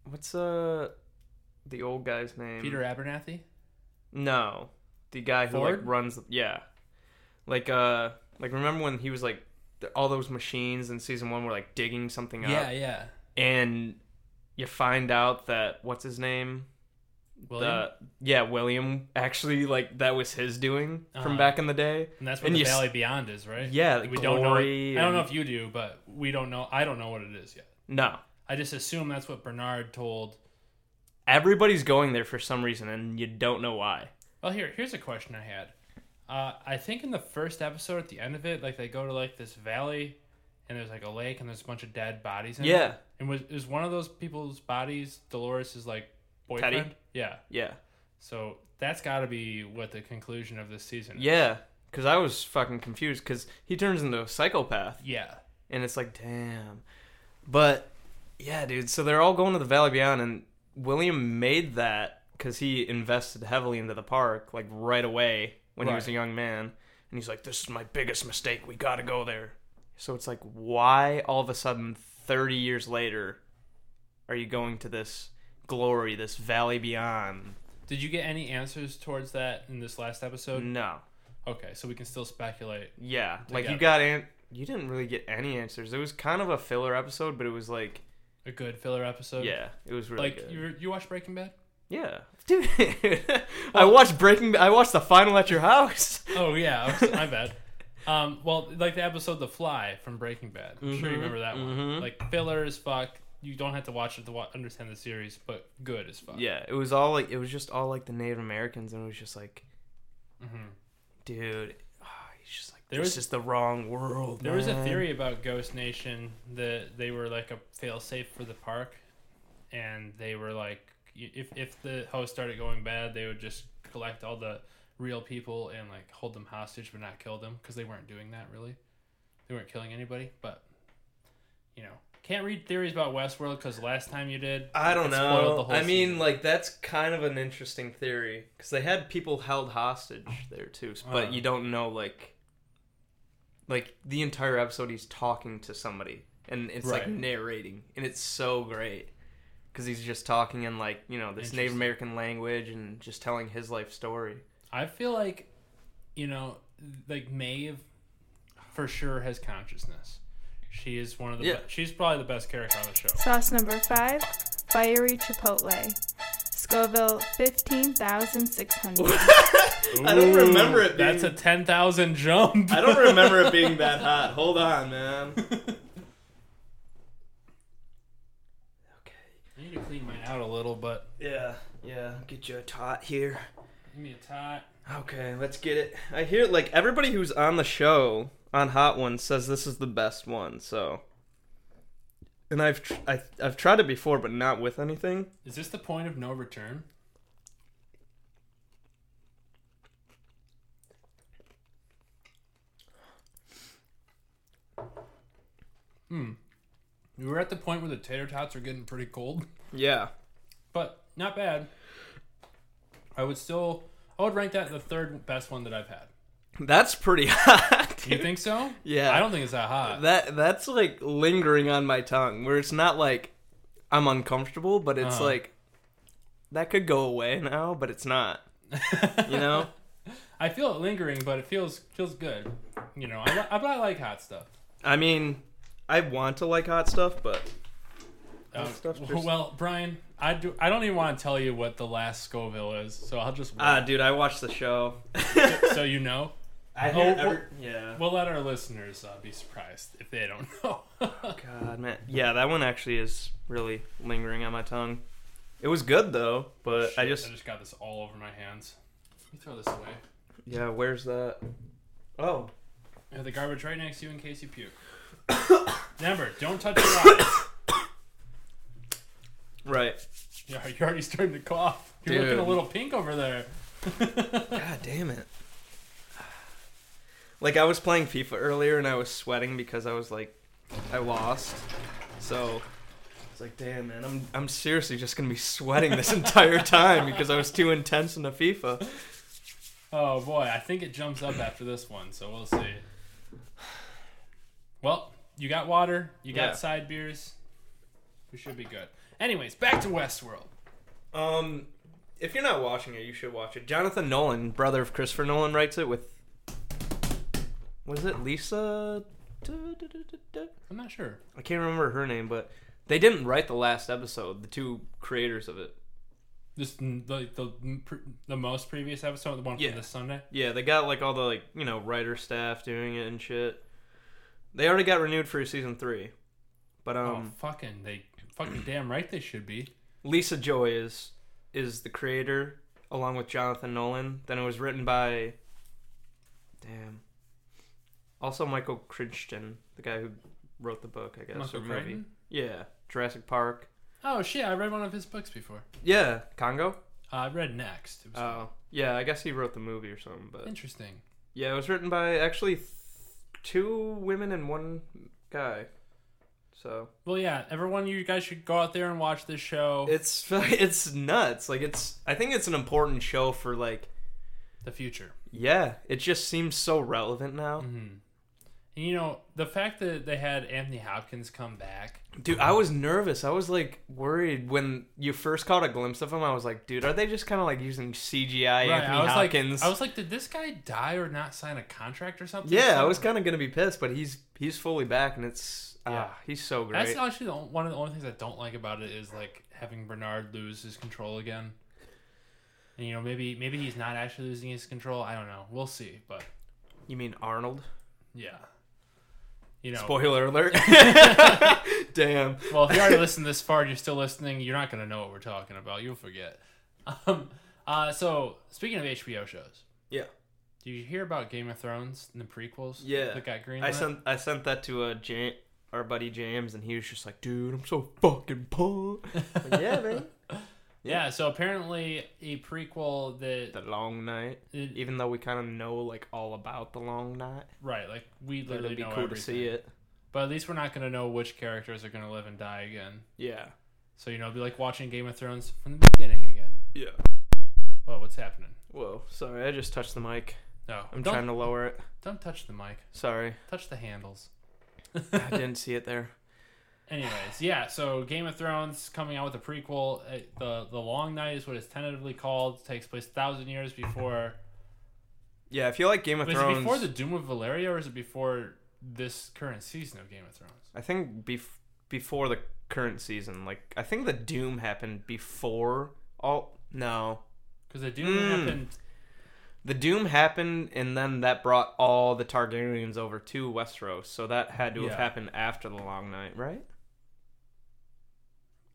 what's uh the old guy's name? Peter Abernathy. No. The guy who Ford? like runs yeah. Like uh like remember when he was like all those machines in season 1 were like digging something up Yeah, yeah. and you find out that what's his name? William? The, yeah, William. Actually, like that was his doing from Uh-huh. back in the day. and that's what and the you s- Valley Beyond is, right? Yeah, like we don't know. I don't know if you do, but we don't know. I don't know what it is yet. No, I just assume that's what Bernard told. everybody's going there for some reason, and you don't know why. Well, here, here's a question I had. Uh, I think in the first episode, at the end of it, like they go to like this valley, and there's like a lake, and there's a bunch of dead bodies. In it. Yeah, And was is one of those people's bodies Dolores' is like boyfriend? Teddy? Yeah. yeah, So that's got to be what the conclusion of this season. is. yeah. Because I was fucking confused. Because he turns into a psychopath, Yeah. and it's like, damn. But yeah, dude. So they're all going to the Valley Beyond, and William made that because he invested heavily into the park, like right away when he was a young man. And he's like, "This is my biggest mistake. We got to go there." So it's like, why all of a sudden, thirty years later, are you going to this glory, this Valley Beyond? Did you get any answers towards that in this last episode? No. Okay, so we can still speculate. Yeah, like you got- got an. You didn't really get any answers. It was kind of a filler episode, but it was like, A good filler episode. yeah, it was really like good. you you watch Breaking Bad? Yeah, dude. I watched Breaking. I watched the final at your house. Oh yeah, I was- my bad. Um, well, like the episode "The Fly" from Breaking Bad. I'm sure you Mhm, remember that one. mhm. Like filler as fuck. You don't have to watch it to wa- understand the series, but good as fuck. Yeah, it was all like it was just all like the Native Americans, and it was just like, hmm dude, oh, he's just like There this was- is the wrong world. There was a theory about Ghost Nation that they were like a failsafe for the park, and they were like, if if the host started going bad, they would just collect all the real people and like hold them hostage but not kill them because they weren't doing that really. They weren't killing anybody, but you know, can't read theories about Westworld because last time you did, I don't it spoiled know. the whole I mean, season. like that's kind of an interesting theory because they had people held hostage there too, but Uh. you don't know like, like the entire episode he's talking to somebody and it's like narrating, and it's so great because he's just talking in like you know this Native American language and just telling his life story. I feel like, you know, like Maeve, for sure has consciousness. She is one of the. Yeah. be- she's probably the best character on the show. Sauce number five, fiery chipotle. Scoville 15,600. I don't remember it That's a ten thousand jump. I don't remember it being that hot. Hold on, man. Okay. I need to clean mine out a little, but Yeah, yeah. Get you a tot here. Give me a tot. Okay, let's get it. I hear like everybody who's on the show on Hot Ones says this is the best one. So, and I've tr- I, I've tried it before, but not with anything. Is this the point of no return? Hmm. We were at the point where the tater tots are getting pretty cold, Yeah, but not bad. I would still, I would rank that the third best one that I've had. that's pretty hot. You think so? Yeah. I don't think it's that hot. that that's like lingering on my tongue, where it's not like I'm uncomfortable, but it's Uh-huh. like that could go away now, but it's not. You know? I feel it lingering, but it feels feels good. You know, I, I, but I like hot stuff. I mean, I want to like hot stuff, but Uh, Hot stuff's well, Brian, I do. I don't even want to tell you what the last Scoville is, so I'll just. ah, dude, I watched the show. so you know, I hear hear every- yeah. we'll let our listeners uh, be surprised if they don't know. God, man. Yeah, that one actually is really lingering on my tongue. It was good though, but I just I just got this all over my hands. Let me throw this away. yeah. Where's that? Oh, I have the garbage right next to you in case you puke. Remember, don't touch your eyes. Right. Yeah, you're already starting to cough. You're looking a little pink over there. God damn it. Like I was playing FIFA earlier and I was sweating because I was like, I lost. So it's like, damn man, I'm I'm seriously just gonna be sweating this entire time because I was too intense in the FIFA. Oh boy, I think it jumps up after this one, so we'll see. Well, you got water, you got Yeah. side beers. We should be good. Anyways, back to Westworld. Um, if you're not watching it, you should watch it. Jonathan Nolan, brother of Christopher Nolan, writes it with. Was it Lisa? I'm not sure. I can't remember her name, but they didn't write the last episode. The two creators of it. This the the the most previous episode, the one Yeah. from this Sunday. Yeah, they got like all the like you know writer staff doing it and shit. They already got renewed for season three, but um, oh fucking they fucking damn right they should be. Lisa Joy is is the creator along with Jonathan Nolan. Then it was written by damn. Also Michael Crichton, the guy who wrote the book, I guess, Michael or movie. Crichton? Yeah, Jurassic Park. Oh shit, I read one of his books before. Yeah, Congo. Uh, I read next. It was Oh, yeah, I guess he wrote the movie or something, but interesting. yeah, it was written by actually th- two women and one guy. So Well, yeah, everyone, you guys should go out there and watch this show. it's it's nuts. Like it's I think it's an important show for like the future. yeah, it just seems so relevant now. hmm And you know the fact that they had Anthony Hopkins come back. Dude, I was nervous. I was like worried when you first caught a glimpse of him. I was like, dude, are they just kind of like using CGI Anthony I was Hopkins? like, I was like, did this guy die or not sign a contract or something? yeah, I was kind of gonna be pissed, but he's he's fully back, and it's Yeah. ah, he's so great. That's actually the, one of the only things I don't like about it is like having Bernard lose his control again. And you know, maybe maybe he's not actually losing his control. I don't know. We'll see. But you mean Arnold? yeah, you know. Spoiler alert! Damn. Well, if you already listened this far and you're still listening, you're not gonna know what we're talking about. You'll forget. Um, uh, so speaking of HBO shows, Yeah. did you hear about Game of Thrones and the prequels? Yeah. that got green. I sent I sent that to uh, Ja- our buddy James, and he was just like, "Dude, I'm so fucking pumped." Like, yeah, man. Yeah. So apparently, a prequel that The Long Night. it- Even though we kind of know like all about the Long Night, right, like we but literally it'd be know cool everything. to see it. But at least we're not gonna know which characters are gonna live and die again. Yeah. So you know, it'd be like watching Game of Thrones from the beginning again. Yeah. Whoa, what's happening? Whoa, sorry, I just touched the mic. No, I'm trying to lower it. don't touch the mic. Sorry, Touch the handles. I didn't see it there. Anyways, yeah. So Game of Thrones coming out with a prequel. Uh, the The Long Night is what it's tentatively called. takes place thousand years before. Yeah, I feel like Game of thrones Is it before the Doom of Valyria, or is it before this current season of Game of Thrones? I think bef- before the current season. Like, I think the Doom happened before all. No, Because the Doom Mm. happened. the Doom happened, and then that brought all the Targaryens over to Westeros. So that had to Yeah. have happened after the Long Night, right?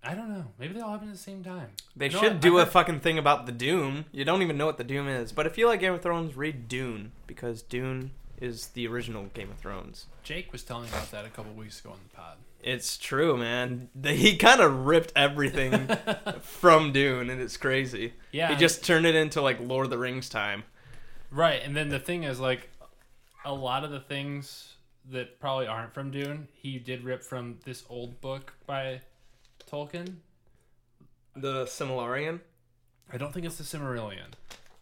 I don't know. Maybe they all happened at the same time. They You know should what? do I a heard- fucking thing about the Doom. You don't even know what the Doom is. But if you like Game of Thrones, read Dune because Dune is the original Game of Thrones. Jake was telling about that a couple weeks ago on the pod. It's true, man. He kind of ripped everything from Dune, and it's crazy. Yeah, He just turned it into like Lord of the Rings time. right. And then the thing is, like, a lot of the things that probably aren't from Dune, he did rip from this old book by Tolkien. The Silmarillion, I don't think it's the Silmarillion.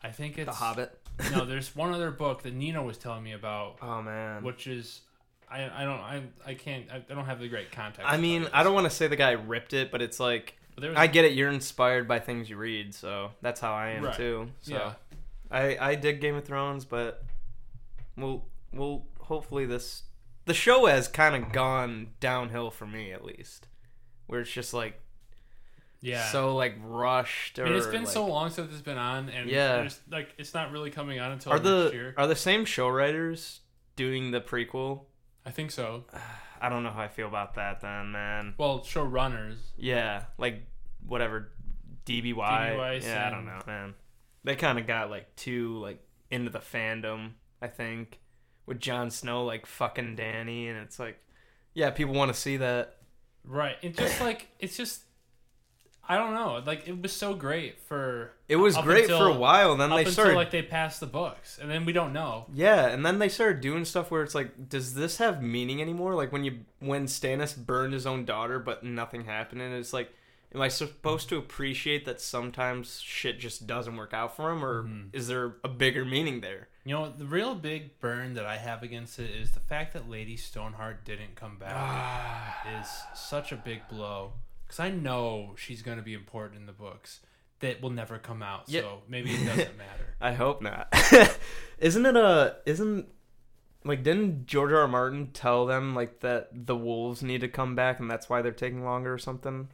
I think it's The Hobbit. no, there's one other book that Nina was telling me about, Oh man. which is I I don't I I can't I, I don't have the great context. I mean, I don't want to say the guy ripped it, but it's like But there was I get it. You're inspired by things you read, so that's how I am Right. too. So yeah. I I dig Game of Thrones, but we'll we'll hopefully this the show has kind of gone downhill for me at least, where it's just like Yeah. so like rushed. Or, I mean, it's been like- so long since it's been on, and Yeah. there's, like it's not really coming on until Are next year. are the same show writers doing the prequel? I think so. I don't know how I feel about that then, man. Well, show runners Yeah, like whatever DB Weiss. DB Weiss yeah, I don't know, man. They kind of got like too like into the fandom, I think, with Jon Snow like fucking Danny, and it's like, yeah, people want to see that. Right. It just like it's just I don't know. Like it was so great for It was Up great until- for a while, then up they until started. like they passed the books, and then we don't know. yeah, and then they started doing stuff where it's like, does this have meaning anymore? Like when you when Stannis burned his own daughter, but nothing happened, and it's like, am I supposed to appreciate that sometimes shit just doesn't work out for him, or Mhm. is there a bigger meaning there? You know, the real big burn that I have against it is the fact that Lady Stoneheart didn't come back. Ah. is such a big blow because I know she's going to be important in the books that will never come out. Yeah. So maybe it doesn't matter. I hope not. isn't it a isn't like didn't George R. R. Martin tell them like that the wolves need to come back and that's why they're taking longer or something?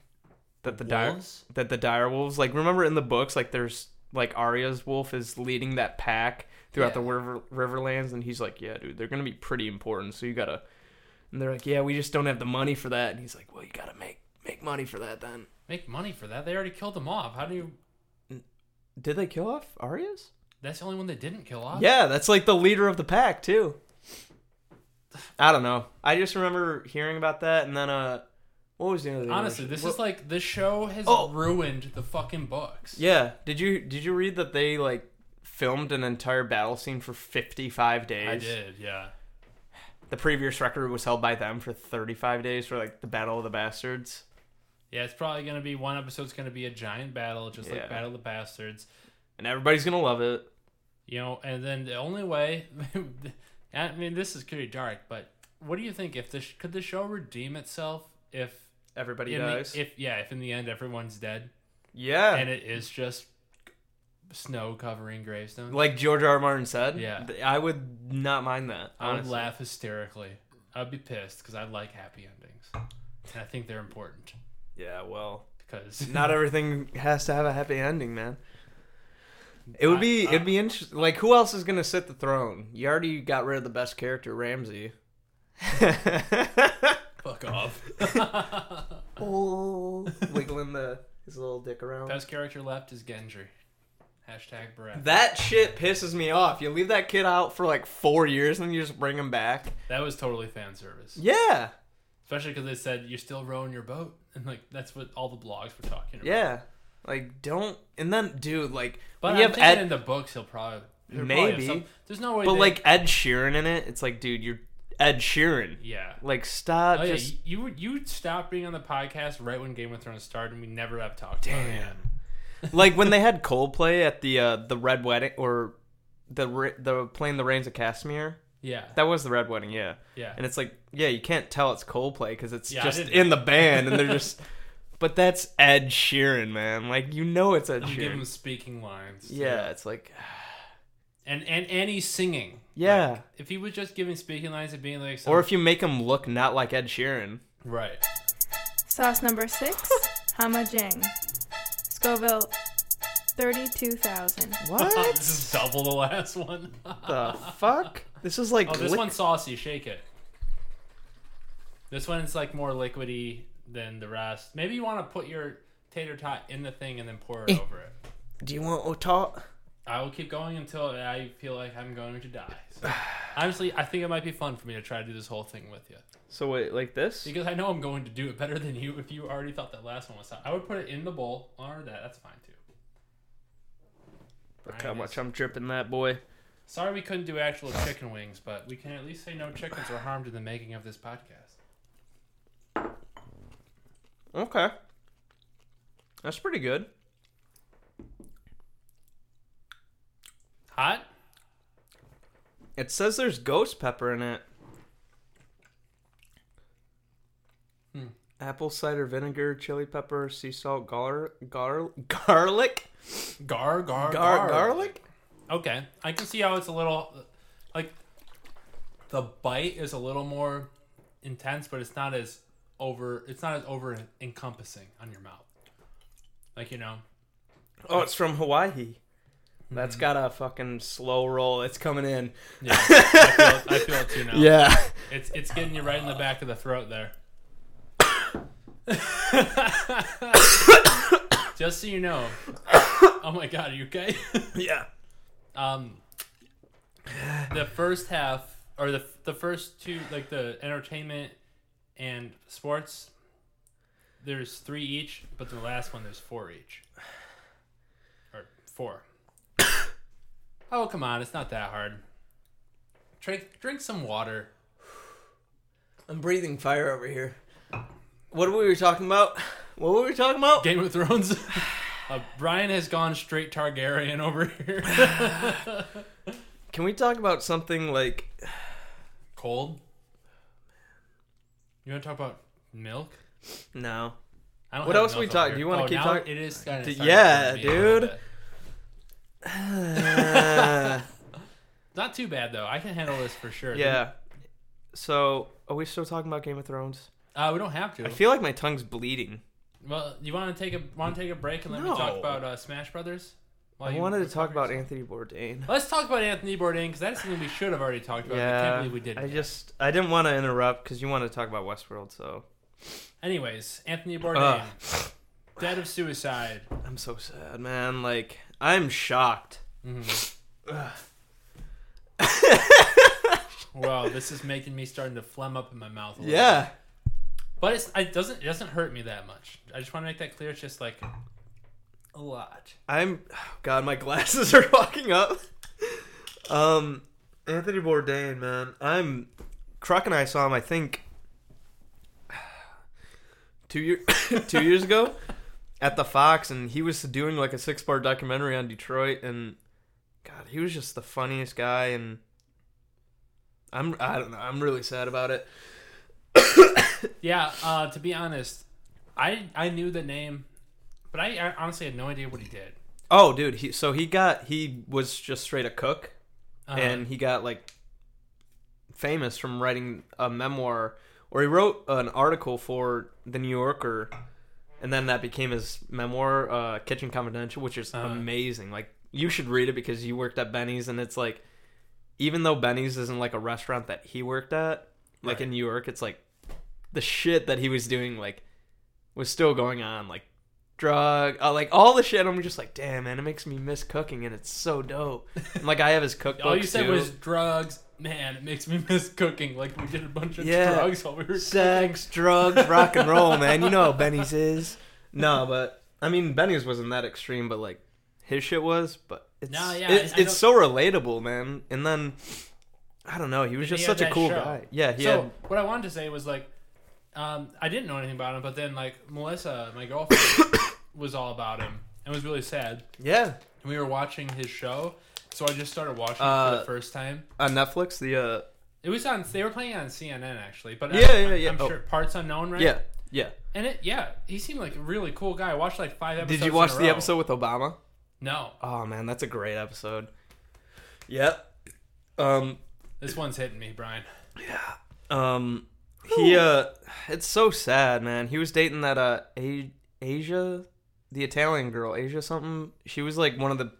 That the dire Wolves? that the dire wolves like remember in the books like there's like Arya's wolf is leading that pack throughout the river riverlands and he's like yeah dude they're gonna be pretty important so you gotta and they're like yeah we just don't have the money for that and he's like well you gotta make make money for that then Make money for that. They already killed them off. How do you? did they kill off Arya's That's the only one they didn't kill off. Yeah, that's like the leader of the pack too. I don't know. I just remember hearing about that, and then uh, what was the other? Honestly, this is like this show has Oh. ruined the fucking books. yeah. Did you did you read that they like filmed an entire battle scene for fifty five days? I did. Yeah. The previous record was held by them for thirty five days for like the Battle of the Bastards. Yeah, it's probably gonna be one episode's gonna be a giant battle, just Yeah. like Battle of the Bastards. And everybody's gonna love it. You know, and then the only way, I mean, this is pretty dark, but what do you think? If this could the show redeem itself if Everybody in the- if yeah, if in the end everyone's dead yeah. and it is just snow covering gravestones, like George R. R. Martin said. Yeah. I would not mind that. I would honestly. laugh hysterically. I'd be pissed because I like happy endings, and I think they're important Yeah. Well. because not everything has to have a happy ending, man. It would be I- it'd be interesting. Like, who else is gonna sit the throne? You already got rid of the best character, Ramsay. fuck off. oh, wiggling the his little dick around. Best character left is Gendry. Hashtag Brett. That shit pisses me off. You leave that kid out for like four years and then you just bring him back. That was totally fan service. Yeah, Especially because they said you're still rowing your boat, and like that's what all the blogs were talking about. yeah. Like, don't. And then, dude, like, but when you I'm have Ed, in the books he'll probably he'll probably Maybe. some- there's no way. but they- like Ed Sheeran in it, it's like, dude, you're Ed Sheeran. Yeah. Like stop Oh yeah, just you you stopped being on the podcast right when Game of Thrones started, and we never have talked. about it Damn. Again. like when they had Coldplay at the uh the Red Wedding or the the playing the Rains of Castamere. Yeah, That was the Red Wedding, yeah. yeah. And it's like, yeah, you can't tell it's Coldplay because it's Yeah, just in the band, and they're just. But that's Ed Sheeran, man. Like you know it's Ed I'm giving him Sheeran. speaking lines. too. Yeah, it's like, and and and he's singing. yeah. Like, if he was just giving speaking lines and being like, some, or if you make him look not like Ed Sheeran. right, Sauce number six, Hamajang. Scoville, 32,000. What this is double the last one. the fuck? This is like Oh, this lick- one's saucy. Shake it. This one's like more liquidy than the rest. Maybe you want to put your tater tot in the thing and then pour it Eh. over it. Do you want otot? I will keep going until I feel like I'm going to die. So, honestly, I think it might be fun for me to try to do this whole thing with you So wait, like this? because I know I'm going to do it better than you. If you already thought that last one was hot, I would put it in the bowl or that. That's fine too. Look Brian how is- much I'm dripping that boy. Sorry we couldn't do actual chicken wings, but we can at least say no chickens were harmed in the making of this podcast. Okay. That's pretty good. Hot? It says there's ghost pepper in it. Hmm. Apple cider vinegar, chili pepper, sea salt, gar, gar, garlic, Gar, gar, gar, garlic. Okay, I can see how it's a little like the bite is a little more intense, but it's not as over. It's not as over encompassing on your mouth. Like you know, Oh, it's from Hawaii. That's got a fucking slow roll. It's coming in. yeah, I feel, I feel it too now. Yeah. it's it's getting you right in the back of the throat there. Just so you know. Oh my god, are you okay? Yeah. um the first half or the the first two like the entertainment and sports there's three each but the last one there's four each or four oh come on it's not that hard drink drink some water I'm breathing fire over here. What were we talking about? What were we talking about? game of thrones uh, brian has gone straight targaryen over here Can we talk about something like cold you want to talk about milk no? I don't What else we talk- do you wanna Oh, keep talking? It is kind of yeah, dude. Not too bad though. I can handle this for sure. yeah. So, are we still talking about Game of Thrones? Uh, we don't have to. I feel like my tongue's bleeding. well, you want to take a want to take a break and let me No. talk about uh, Smash Brothers? While I you wanted to talk recover about yourself? Anthony Bourdain. Let's talk about Anthony Bourdain because that's something we should have already talked about. I can't believe we didn't. I just I didn't want to interrupt because you wanted to talk about Westworld. So Anyways, Anthony Bourdain, Ugh. dead of suicide. I'm so sad, man. Like I'm shocked. Mhm. well, this is making me starting to phlegm up in my mouth. A little Yeah. But it's, it doesn't it doesn't hurt me that much. I just want to make that clear. It's just like a lot. I'm God, my glasses are fogging up. Um Anthony Bourdain, man. I'm Croc and I saw him I think two year two years ago at the Fox and he was doing like a six part documentary on Detroit and God, he was just the funniest guy and I'm I don't know, I'm really sad about it. Yeah. Uh, to be honest, I I knew the name, but I, I honestly had no idea what he did. Oh dude, he so he got he was just straight a cook Uh-huh. and he got like famous from writing a memoir or he wrote an article for the New Yorker and then that became his memoir uh Kitchen Confidential which is Uh-huh. amazing like you should read it because you worked at Benny's and it's like even though Benny's isn't like a restaurant that he worked at like Right. in New York it's like the shit that he was doing like was still going on like drug uh, like all the shit I'm just like damn man it makes me miss cooking and it's so dope and, like I have his cookbook All you said too. was drugs. Man, it makes me miss cooking. Like we did a bunch of Yeah. drugs while we were sex, drugs, rock and roll, man. You know how Benny's is. No, but I mean Benny's wasn't that extreme, but like his shit was. But it's No, yeah, it's, I- I it's so relatable, man. And then I don't know. He was just had such a cool show. guy. Yeah, he so had. what I wanted to say was like, um, I didn't know anything about him, but then like Melissa, my girlfriend, was all about him and was really sad. Yeah, And we were watching his show, so I just started watching it for Uh, the first time. on Netflix. The uh, It was on. They were playing it on CNN actually, but Yeah, I, yeah, yeah. I'm Oh. sure parts unknown, right? yeah, yeah. And it, yeah, he seemed like a really cool guy. I watched like five episodes. Did you in watch a the row. episode with Obama? No, Oh man, that's a great episode. Yep. Um. this one's hitting me, Brian. Yeah. Um. He uh. It's so sad, man. He was dating that uh A- Asia, the Italian girl, Asia something. She was like one of the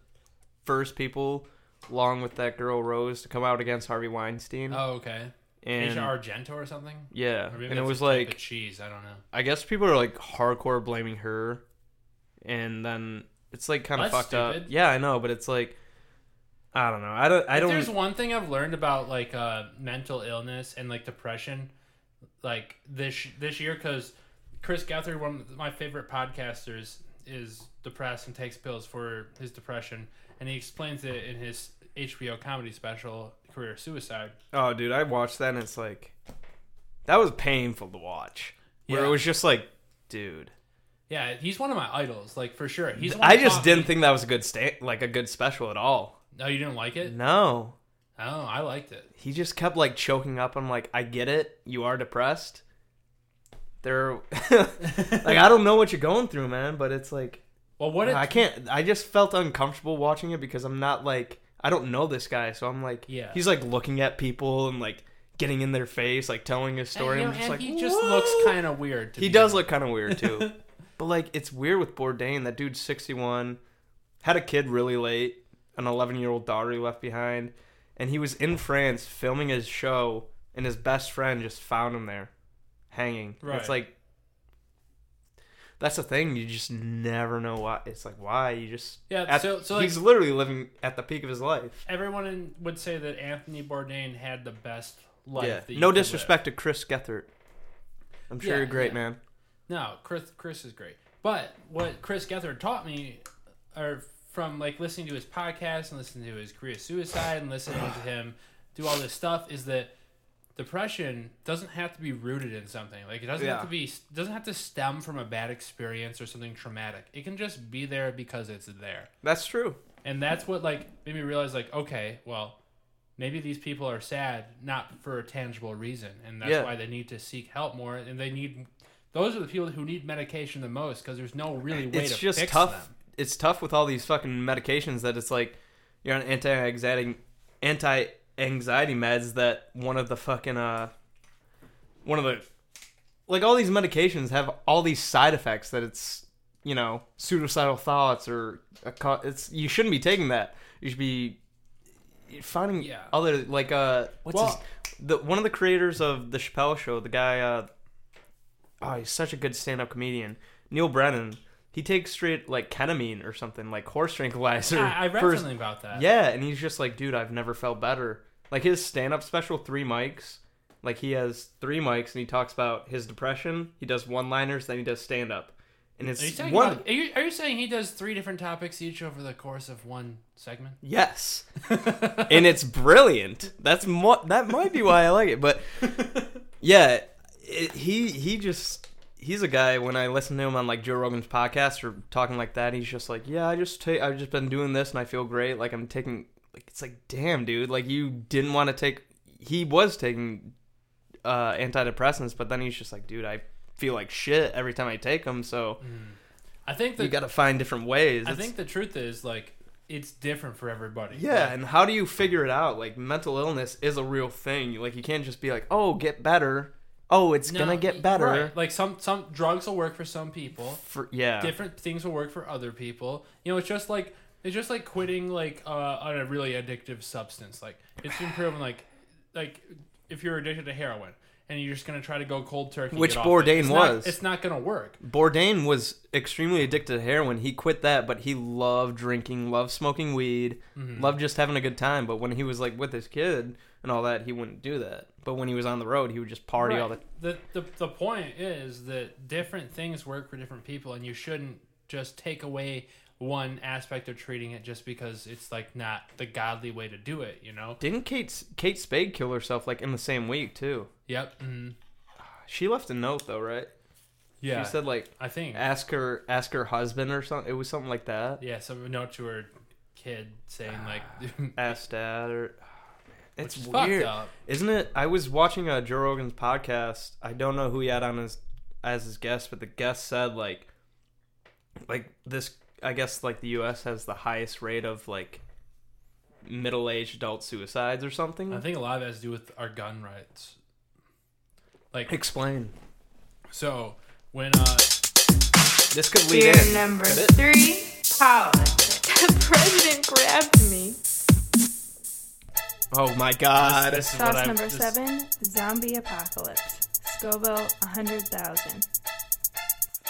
first people, along with that girl Rose, to come out against Harvey Weinstein. Oh, okay. and Asia Argento or something. yeah, Or maybe and it that's was a type like of cheese. I don't know. I guess people are like hardcore blaming her, and then it's like kind of That's fucked up. stupid. Yeah, I know, but it's like I don't know. I don't. I If don't. There's one thing I've learned about like uh, mental illness and like depression, like this this year, because Chris Gethard, one of my favorite podcasters, is depressed and takes pills for his depression, and he explains it in his HBO comedy special, Career Suicide. Oh, dude, I watched that and it's like that was painful to watch. Where Yeah. it was just like, dude, Yeah, he's one of my idols, like for sure. He's. one I just didn't me- think that was a good sta- like a good special at all. No, you didn't like it? No, Oh, I liked it. he just kept like choking up. I'm like, I get it. You are depressed. There, like I don't know what you're going through, man, but it's like Well, what? Uh, it, I can't. I just felt uncomfortable watching it because I'm not like I don't know this guy, so I'm like, Yeah. he's like looking at people and like getting in their face, like telling his and, story. you know, I'm just and like, he just "Whoa." looks kind of weird. To He begin does with. look kind of weird too. but like, it's weird with Bourdain. That dude's 61, had a kid really late, an 11 year old daughter he left behind, and he was in France filming his show, and his best friend just found him there, hanging. Right. It's like. That's the thing. You just never know why. It's like why you just Yeah, at- so- so, like- he's literally living at the peak of his life. Everyone in, would say that Anthony Bourdain had the best life. yeah. that you No could live. disrespect to Chris Gethard. I'm sure Yeah, you're great, yeah. man. No, Chris Chris is great. But what Chris Gethard taught me, or from like listening to his podcast and listening to his career suicide and listening to him do all this stuff, is that depression doesn't have to be rooted in something. Like it doesn't Yeah. have to be doesn't have to stem from a bad experience or something traumatic. It can just be there because it's there. That's true. And that's what like made me realize like, okay, well, maybe these people are sad not for a tangible reason, and that's Yeah. why they need to seek help more. And they need those are the people who need medication the most because there's no really way it's to just fix tough. them. It's tough with all these fucking medications that it's like you're on anti-anxiety anti-anxiety meds that one of the fucking uh one of the like all these medications have all these side effects that it's you know suicidal thoughts or a it's you shouldn't be taking that. You should be finding Yeah. other like uh what's Well- his the one of the creators of the Chappelle show, the guy uh oh, he's such a good stand-up comedian. Neal Brennan. He takes straight like ketamine or something, like horse tranquilizer. I, I read for something about that. Yeah, and he's just like, dude, I've never felt better. Like his stand-up special, three mics. Like he has three mics, and he talks about his depression. He does one-liners, then he does stand-up, and it's Are you, one. about- are, you, are you saying he does three different topics each over the course of one segment? Yes, and it's brilliant. That's mo- that might be why I like it. But yeah, it, he he just he's a guy. When I listen to him on like Joe Rogan's podcast or talking like that, he's just like, yeah, I just take I've just been doing this and I feel great. Like I'm taking like it's like damn dude, like you didn't want to take. He was taking uh, antidepressants, but then he's just like, dude, I feel like shit every time I take them. So I think you got to find different ways. I It's- think the truth is like it's different for everybody. Yeah, Like, and how do you figure it out? Like mental illness is a real thing. Like you can't just be like, "Oh, get better." Oh, it's no, gonna get better. right. Like some some drugs will work for some people. For yeah, different things will work for other people. You know, it's just like it's just like quitting like uh, on a really addictive substance. Like it's been proven like like if you're addicted to heroin and you're just gonna try to go cold turkey, Which get off it, Bourdain it's not- was. it's not gonna work. Bourdain was extremely addicted to heroin. He quit that, but he loved drinking, loved smoking weed, Mm-hmm. loved just having a good time. But when he was like with his kid and all that, he wouldn't do that. But when he was on the road, he would just party all the. the, the the point is that different things work for different people, and you shouldn't just take away one aspect of treating it just because it's like not the godly way to do it, you know? Didn't Kate Kate Spade kill herself like in the same week too? Yep. mhm. She left a note though, right? Yeah. She said like I think. ask her ask her husband or something. It was something like that. Yeah, some note to her kid saying like Ask dad or it's which is weird, up. isn't it? I was watching a Joe Rogan's podcast. I don't know who he had on his as his guest, but the guest said like like this. I guess like the U.S. has the highest rate of like middle-aged adult suicides or something. I think a lot of it has to do with our gun rights. Like Explain. so when uh This could lead Fear in. number three, politics. The president grabbed me. Oh my god. this is what Sauce I number this- seven, zombie apocalypse. Scoville, 100,000.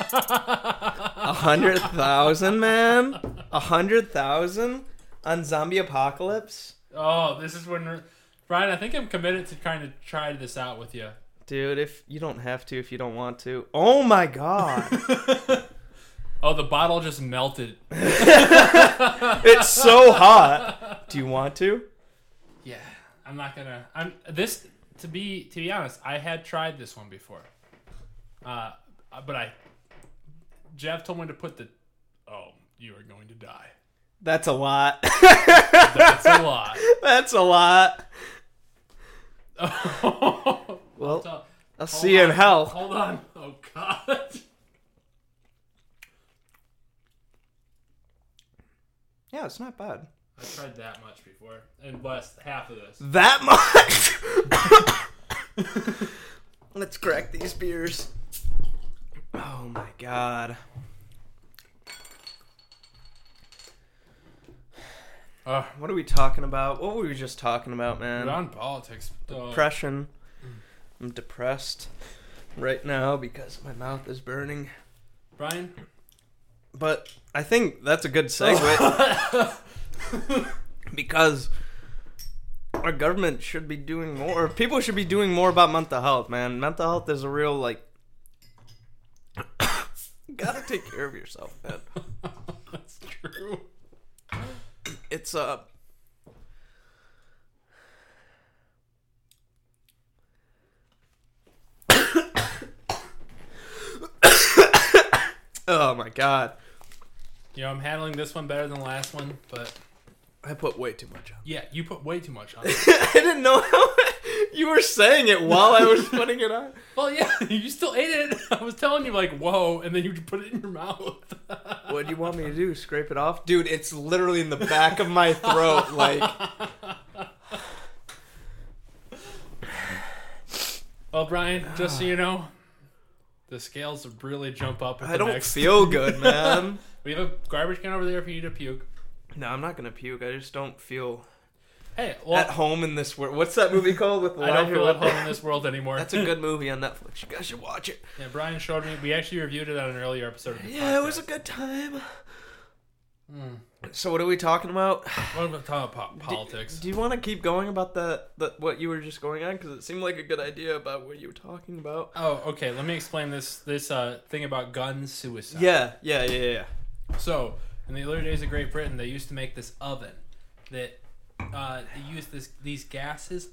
A hundred thousand, man. A hundred thousand on zombie apocalypse, Oh, this is when Brian, I think I'm committed to trying to try this out with you. dude. If you don't have to, if you don't want to. Oh my god, Oh, the bottle just melted. it's so hot. Do you want to? Yeah, I'm not gonna. I'm this to be to be honest. I had tried this one before, uh, but I Jeff told me to put the. Oh, you are going to die. That's a lot. That's a lot. That's a lot. well, Well, I'll see you in hell. Hold on. Oh God. Yeah, it's not bad. I tried that much before, and less half of this. That much. Let's crack these beers. Oh my god. Uh, What are we talking about? What were we just talking about, man? on politics. Uh, Depression. I'm depressed right now because my mouth is burning. Brian. But I think that's a good segue because our government should be doing more. People should be doing more about mental health, man. Mental health is a real like. You gotta take care of yourself, man. That's true. It's uh Oh my god. You know, I'm handling this one better than the last one, but I put way too much on. yeah, you put way too much on. I didn't know how you were saying it while I was putting it on. well, yeah, you still ate it. I was telling you like, whoa, and then you put it in your mouth. What do you want me to do? Scrape it off? Dude, it's literally in the back of my throat. Like, well, Brian, just so you know, the scales really jump up. At I the don't next. feel good, man. We have a garbage can over there if you need to puke. No, I'm not gonna puke. I just don't feel Hey, at home in this world. What's that movie called with I don't feel at home in this world anymore. That's a good movie on Netflix. You guys should watch it. Yeah, Brian showed me. We actually reviewed it on an earlier episode of the Yeah, it was a good time. Hmm. So what are we talking about? What about talking about po- politics? Do you want to keep going about that? That what you were just going on? Because it seemed like a good idea about what you were talking about. Oh, okay. Let me explain this this uh, thing about gun suicide. Yeah, yeah, yeah, yeah. So, in the early days of Great Britain, they used to make this oven that uh, they used this these gases.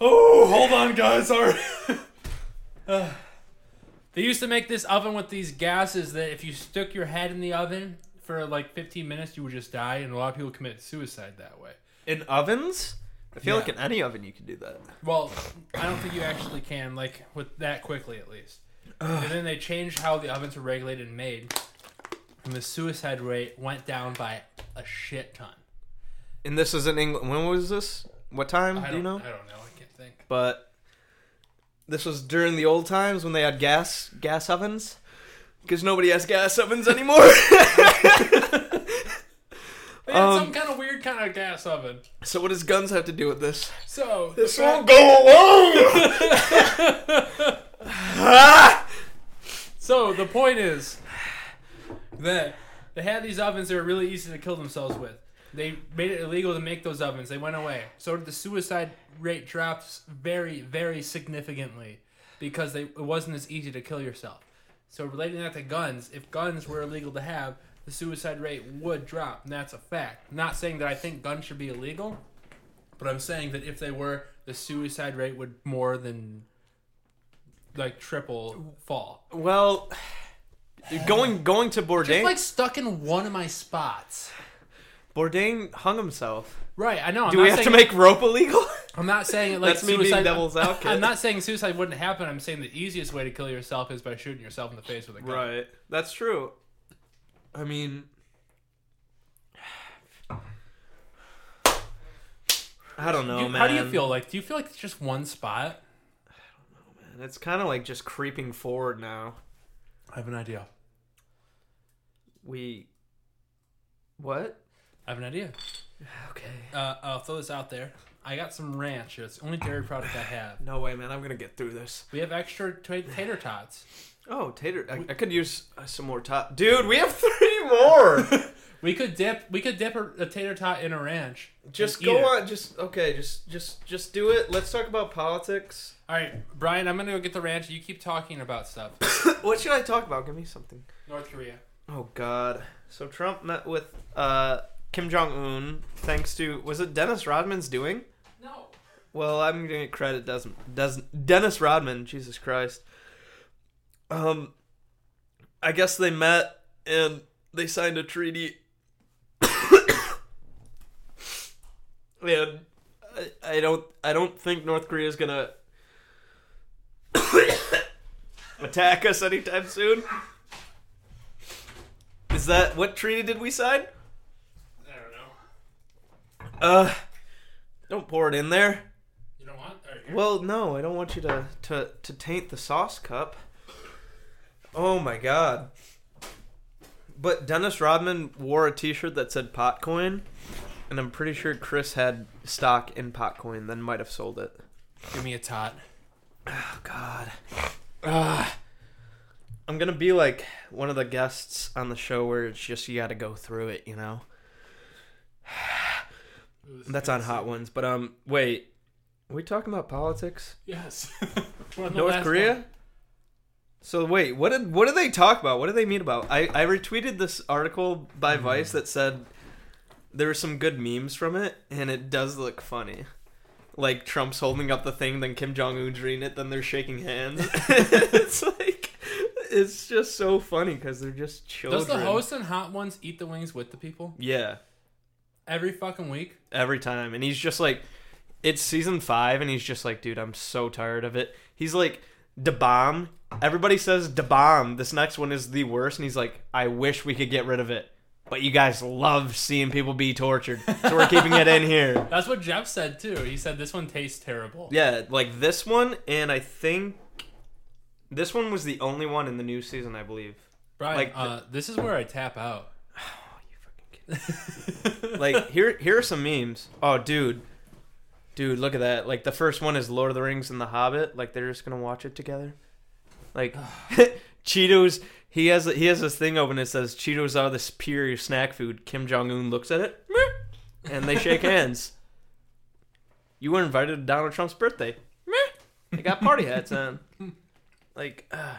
oh, hold on, guys. Sorry. Uh, they used to make this oven with these gases that if you stuck your head in the oven for like 15 minutes, you would just die, and a lot of people commit suicide that way. In ovens? I feel Yeah. like in any oven you can do that. Well, I don't think you actually can, like, with that quickly at least. And then they changed how the ovens were regulated and made, and the suicide rate went down by a shit ton. And this is in England. When was this? What time? I do you know? I don't know. I can't think. But this was during the old times when they had gas gas ovens. Because nobody has gas ovens anymore. They had Um, some kind of weird kind of gas oven. so what does guns have to do with this? So This the won't fact- go alone. Ah! So the point is that they had these ovens that were really easy to kill themselves with. They made it illegal to make those ovens. They went away. So the suicide rate dropped very, very significantly. because they, it wasn't as easy to kill yourself. So relating that to guns, if guns were illegal to have, the suicide rate would drop, and that's a fact. I'm not saying that I think guns should be illegal, but I'm saying that if they were, the suicide rate would more than like triple fall. Well, going going to Bourdain. Just like stuck in one of my spots. Bourdain hung himself. Right, I know. I'm Do we have to make rope illegal? I'm not saying it like That's me being suicide. devil's advocate. I'm not saying suicide wouldn't happen. I'm saying the easiest way to kill yourself is by shooting yourself in the face with a gun. right. That's true. I mean, I don't know, You- man. how do you feel? Like, do you feel like it's just one spot? I don't know, man. It's kind of like just creeping forward now. I have an idea. We. What? I have an idea. Okay. Uh, I'll throw this out there. I got some ranch. It's the only dairy product I have. No way, man. I'm gonna get through this. We have extra ta- tater tots. Oh, tater! I, I could use uh, some more top. Dude, we have three more. We could dip. We could dip a, a tater tot in a ranch. just and go eat it. on. Just okay. Just just just do it. Let's talk about politics. All right, Brian. I'm gonna go get the ranch. You keep talking about stuff. what should I talk about? Give me something. North Korea. Oh God. So Trump met with uh, Kim Jong Un thanks to was it Dennis Rodman's doing? No. Well, I'm gonna get credit. Doesn't doesn't Dennis Rodman? Jesus Christ. Um, I guess they met and they signed a treaty. and I, I don't I don't think North Korea is gonna attack us anytime soon. Is that what treaty did we sign? I don't know. Uh, don't pour it in there. You don't want? Well, no, I don't want you to to to taint the sauce cup. Oh my god. But Dennis Rodman wore a T-shirt that said Potcoin, and I'm pretty sure Chris had stock in Potcoin, then might have sold it. Give me a tot. Oh God. Ah. I'm gonna be like one of the guests on the show where it's just you got to go through it, you know. That's on Hot Ones, but um, wait, are we talking about politics? Yes. We're on the North Korea? one. So wait, what did what did they talk about? What did they meet about? I I retweeted this article by Hmm. Vice that said there were some good memes from it, and it does look funny. Like Trump's holding up the thing, then Kim Jong Un's reading it, then they're shaking hands. it's like it's just so funny because they're just children. Does the host and Hot Ones eat the wings with the people Yeah, every fucking week? every time, and he's just like, it's season five, and he's just like, dude, I'm so tired of it. He's like, the bomb. Everybody says the bomb. This next one is the worst, and he's like, I wish we could get rid of it, but you guys love seeing people be tortured, so we're keeping it in here. That's what Jeff said too. He said this one tastes terrible. Yeah, like this one, and I think this one was the only one in the new season, I believe. Brian, Like the- uh, this is where I tap out. Oh, you fucking kidding? like here here are some memes. Oh dude. Dude, look at that. Like the first one is Lord of the Rings and The Hobbit. Like they're just gonna watch it together. Like Cheetos he has he has this thing open that says Cheetos are the superior snack food. Kim Jong Un looks at it and they shake hands. You were invited to Donald Trump's birthday. They got party hats on. Like uh,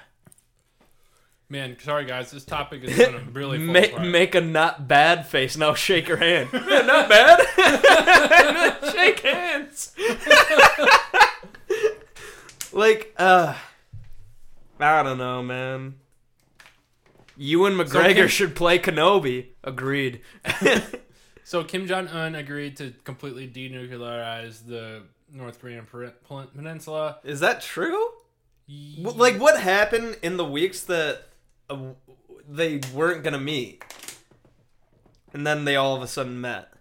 Man, sorry guys, this topic is gonna really make, make a not bad face. Now shake your hand. not bad. shake hands. like, uh, I don't know, man. Ewan McGregor Kim- should play Kenobi. Agreed. So Kim Jong Un agreed to completely denuclearize the North Korean peninsula. Is that true? Wh- Like, what happened in the weeks that uh, they weren't gonna meet, and then they all of a sudden met?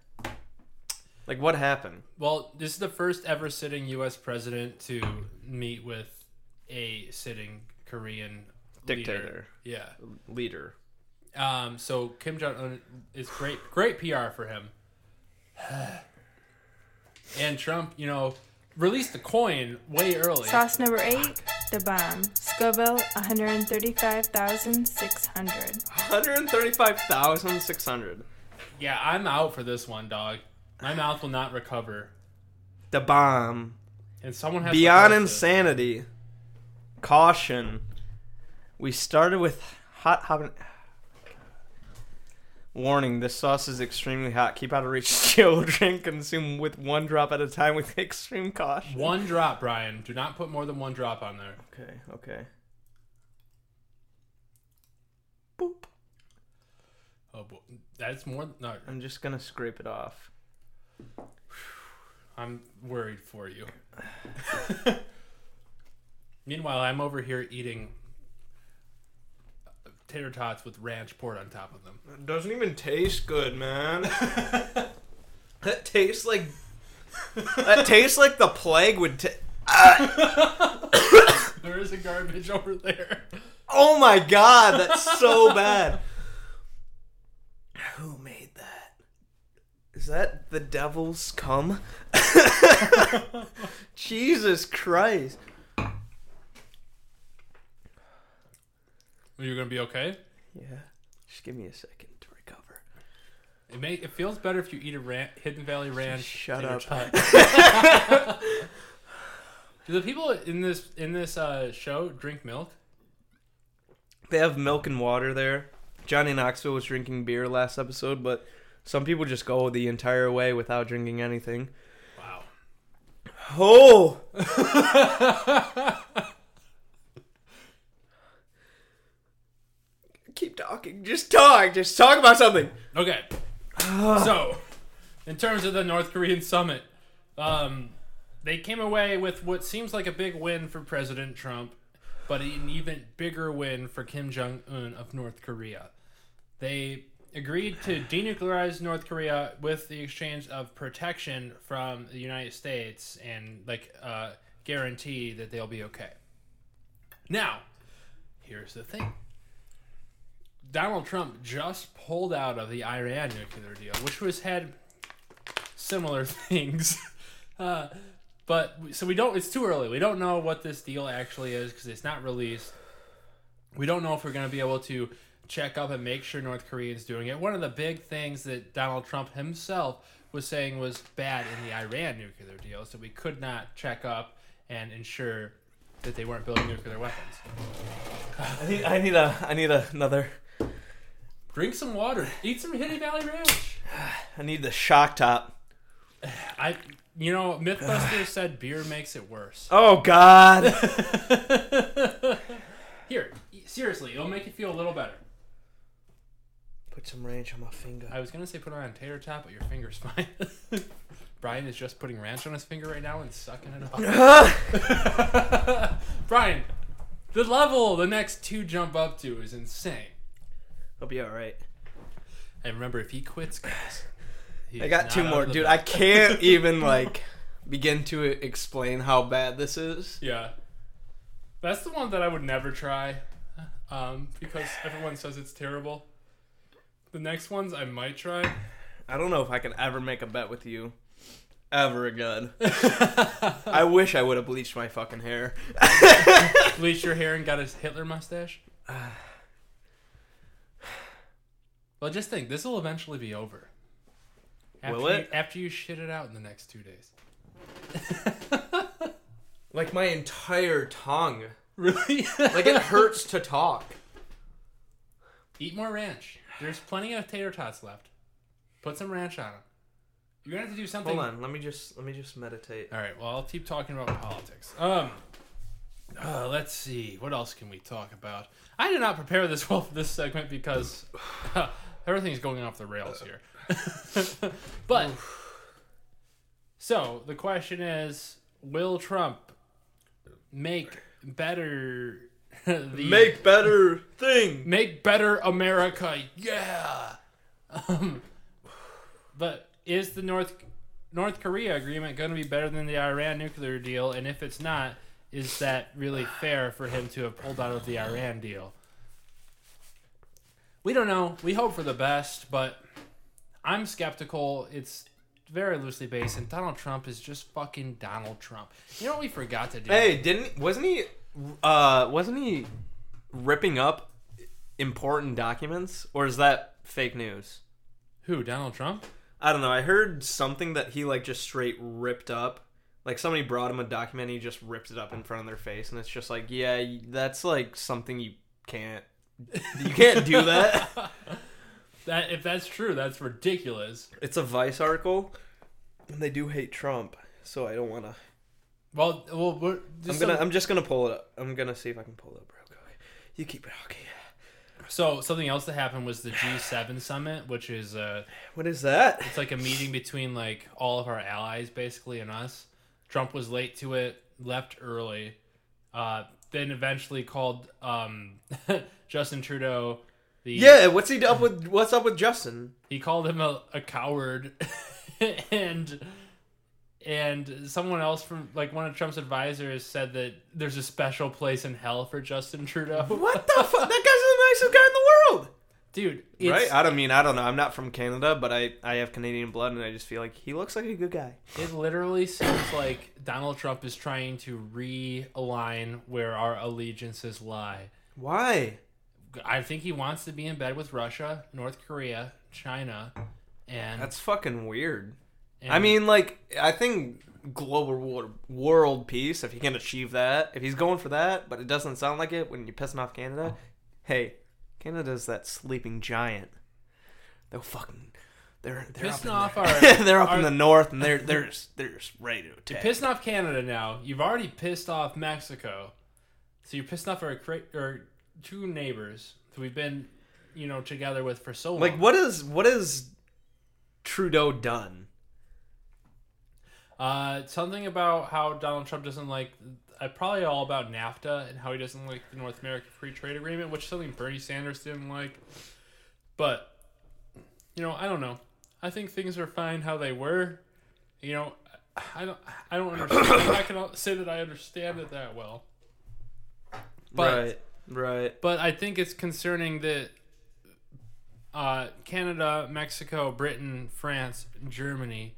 Like, what happened? Well, this is the first ever sitting U.S. president to meet with a sitting Korean leader. Dictator, Yeah. leader. Um. So Kim Jong Un is great. Great PR for him. and Trump, you know, released the coin way early. Sauce number eight, the bomb. Scoville, 135,600. 135,600. Yeah, I'm out for this one, dog. My mouth will not recover. The bomb. And someone has to Beyond host it. insanity. Caution. We started with hot hot. Warning: This sauce is extremely hot. Keep out of reach. Children consume with one drop at a time with extreme caution. One drop, Brian. Do not put more than one drop on there. Okay. Okay. Boop. Oh, boy. that's more. No, I'm just gonna scrape it off. I'm worried for you. Meanwhile, I'm over here eating tater tots with ranch poured on top of them. It doesn't even taste good, man. that tastes like that tastes like the plague would. Ta- There is a garbage over there. oh my god, that's so bad. Who made that? Is that the devil's cum? Jesus Christ. Are you gonna be okay? Yeah. Just give me a second to recover. It may it feels better if you eat a ran- Hidden Valley Ranch. shut up. Do the people in this in this uh, show drink milk? They have milk and water there. Johnny Knoxville was drinking beer last episode, but some people just go the entire way without drinking anything. Wow. Oh! Keep talking. Just talk. Just talk about something. Okay. so, in terms of the North Korean summit, um, they came away with what seems like a big win for President Trump, but an even bigger win for Kim Jong Un of North Korea. They agreed to denuclearize North Korea with the exchange of protection from the United States and like uh, guarantee that they'll be okay. Now, here's the thing. Donald Trump just pulled out of the Iran nuclear deal, which was had similar things. Uh, but so we don't. It's too early. We don't know what this deal actually is because it's not released. We don't know if we're going to be able to check up and make sure North Korea is doing it. One of the big things that Donald Trump himself was saying was bad in the Iran nuclear deal, so we could not check up and ensure that they weren't building nuclear weapons. I need. I need a. I need another. Drink some water. Eat some Hidden Valley Ranch. I need the shock top. I, you know, MythBusters said beer makes it worse. Oh God. Here, seriously, it'll make you feel a little better. Put some ranch on my finger. I was gonna say put it on a tater tot, but your finger's fine. Brian is just putting ranch on his finger right now and sucking it up. Brian, the level the next two jump up to is insane. I'll be all right. And remember, if he quits, guys, I got two more, dude. I can't even like begin to explain how bad this is. Yeah, that's the one that I would never try, um, because everyone says it's terrible. The next ones I might try. I don't know if I can ever make a bet with you ever again. I wish I would have bleached my fucking hair. Bleached your hair and got his Hitler mustache. Well, just think, this will eventually be over. After Will it? You, after you shit it out in the next two days. Like my entire tongue. Really? Like it hurts to talk. Eat more ranch. There's plenty of tater tots left. Put some ranch on them. You're gonna have to do something. Hold on, let me just let me just meditate. All right. Well, I'll keep talking about politics. Um, uh, let's see. What else can we talk about? I did not prepare this well for this segment because everything's going off the rails here. but so the question is: Will Trump make better the Make better thing. make better America? Yeah. Um, but is the North North Korea agreement going to be better than the Iran nuclear deal? And if it's not, is that really fair for him to have pulled out of the Iran deal? We don't know. We hope for the best, but I'm skeptical. It's very loosely based, and Donald Trump is just fucking Donald Trump. You know what we forgot to do? Hey, didn't wasn't he uh wasn't he ripping up important documents or is that fake news? Who? Donald Trump? I don't know. I heard something that he like just straight ripped up Like somebody brought him a document, and he just ripped it up in front of their face, and it's just like, yeah, that's like something you can't, you can't do that. That if that's true, that's ridiculous. It's a Vice article, and they do hate Trump, so I don't want to. Well, well, we're, I'm just gonna, some- I'm just gonna pull it up. I'm gonna see if I can pull it up real quick. You keep it okay. so something else that happened was the G7 summit, which is uh, What is that? it's like a meeting between like all of our allies basically and us. Trump was late to it, left early, uh, then eventually called um, Justin Trudeau. The, Yeah, what's he up with? What's up with Justin? he called him a, a coward and and someone else from like one of trump's advisors said that there's a special place in hell for justin trudeau What the fuck? That guy's the nicest guy in the world. Dude it's, right? I don't mean I don't know. I'm not from Canada, but I I have Canadian blood, and I just feel like he looks like a good guy. it literally seems like donald trump is trying to realign where our allegiances lie Why? i think he wants to be in bed with russia north korea china and That's fucking weird. and I mean, like I think global wor- world peace. If he can achieve that, if he's going for that, but it doesn't sound like it when you're pissing off Canada. Hey, Canada's that sleeping giant. They'll fucking. They're they're Pissing up off in our- the, they're up in the north and they're they're just, they're just ready to You're attack. pissing off Canada now. You've already pissed off Mexico. So you're pissing off our, our two neighbors who we've been, you know, together with for so long. Like what is what is Trudeau done? Uh, something about how Donald Trump doesn't like. Uh, probably all about NAFTA and how he doesn't like the North American Free Trade Agreement, which is something Bernie Sanders didn't like. But, you know, I don't know. I think things are fine how they were. You know, I don't. I don't understand. I'm not say that I understand it that well. But right, right. But I think it's concerning that uh, Canada, Mexico, Britain, France, Germany,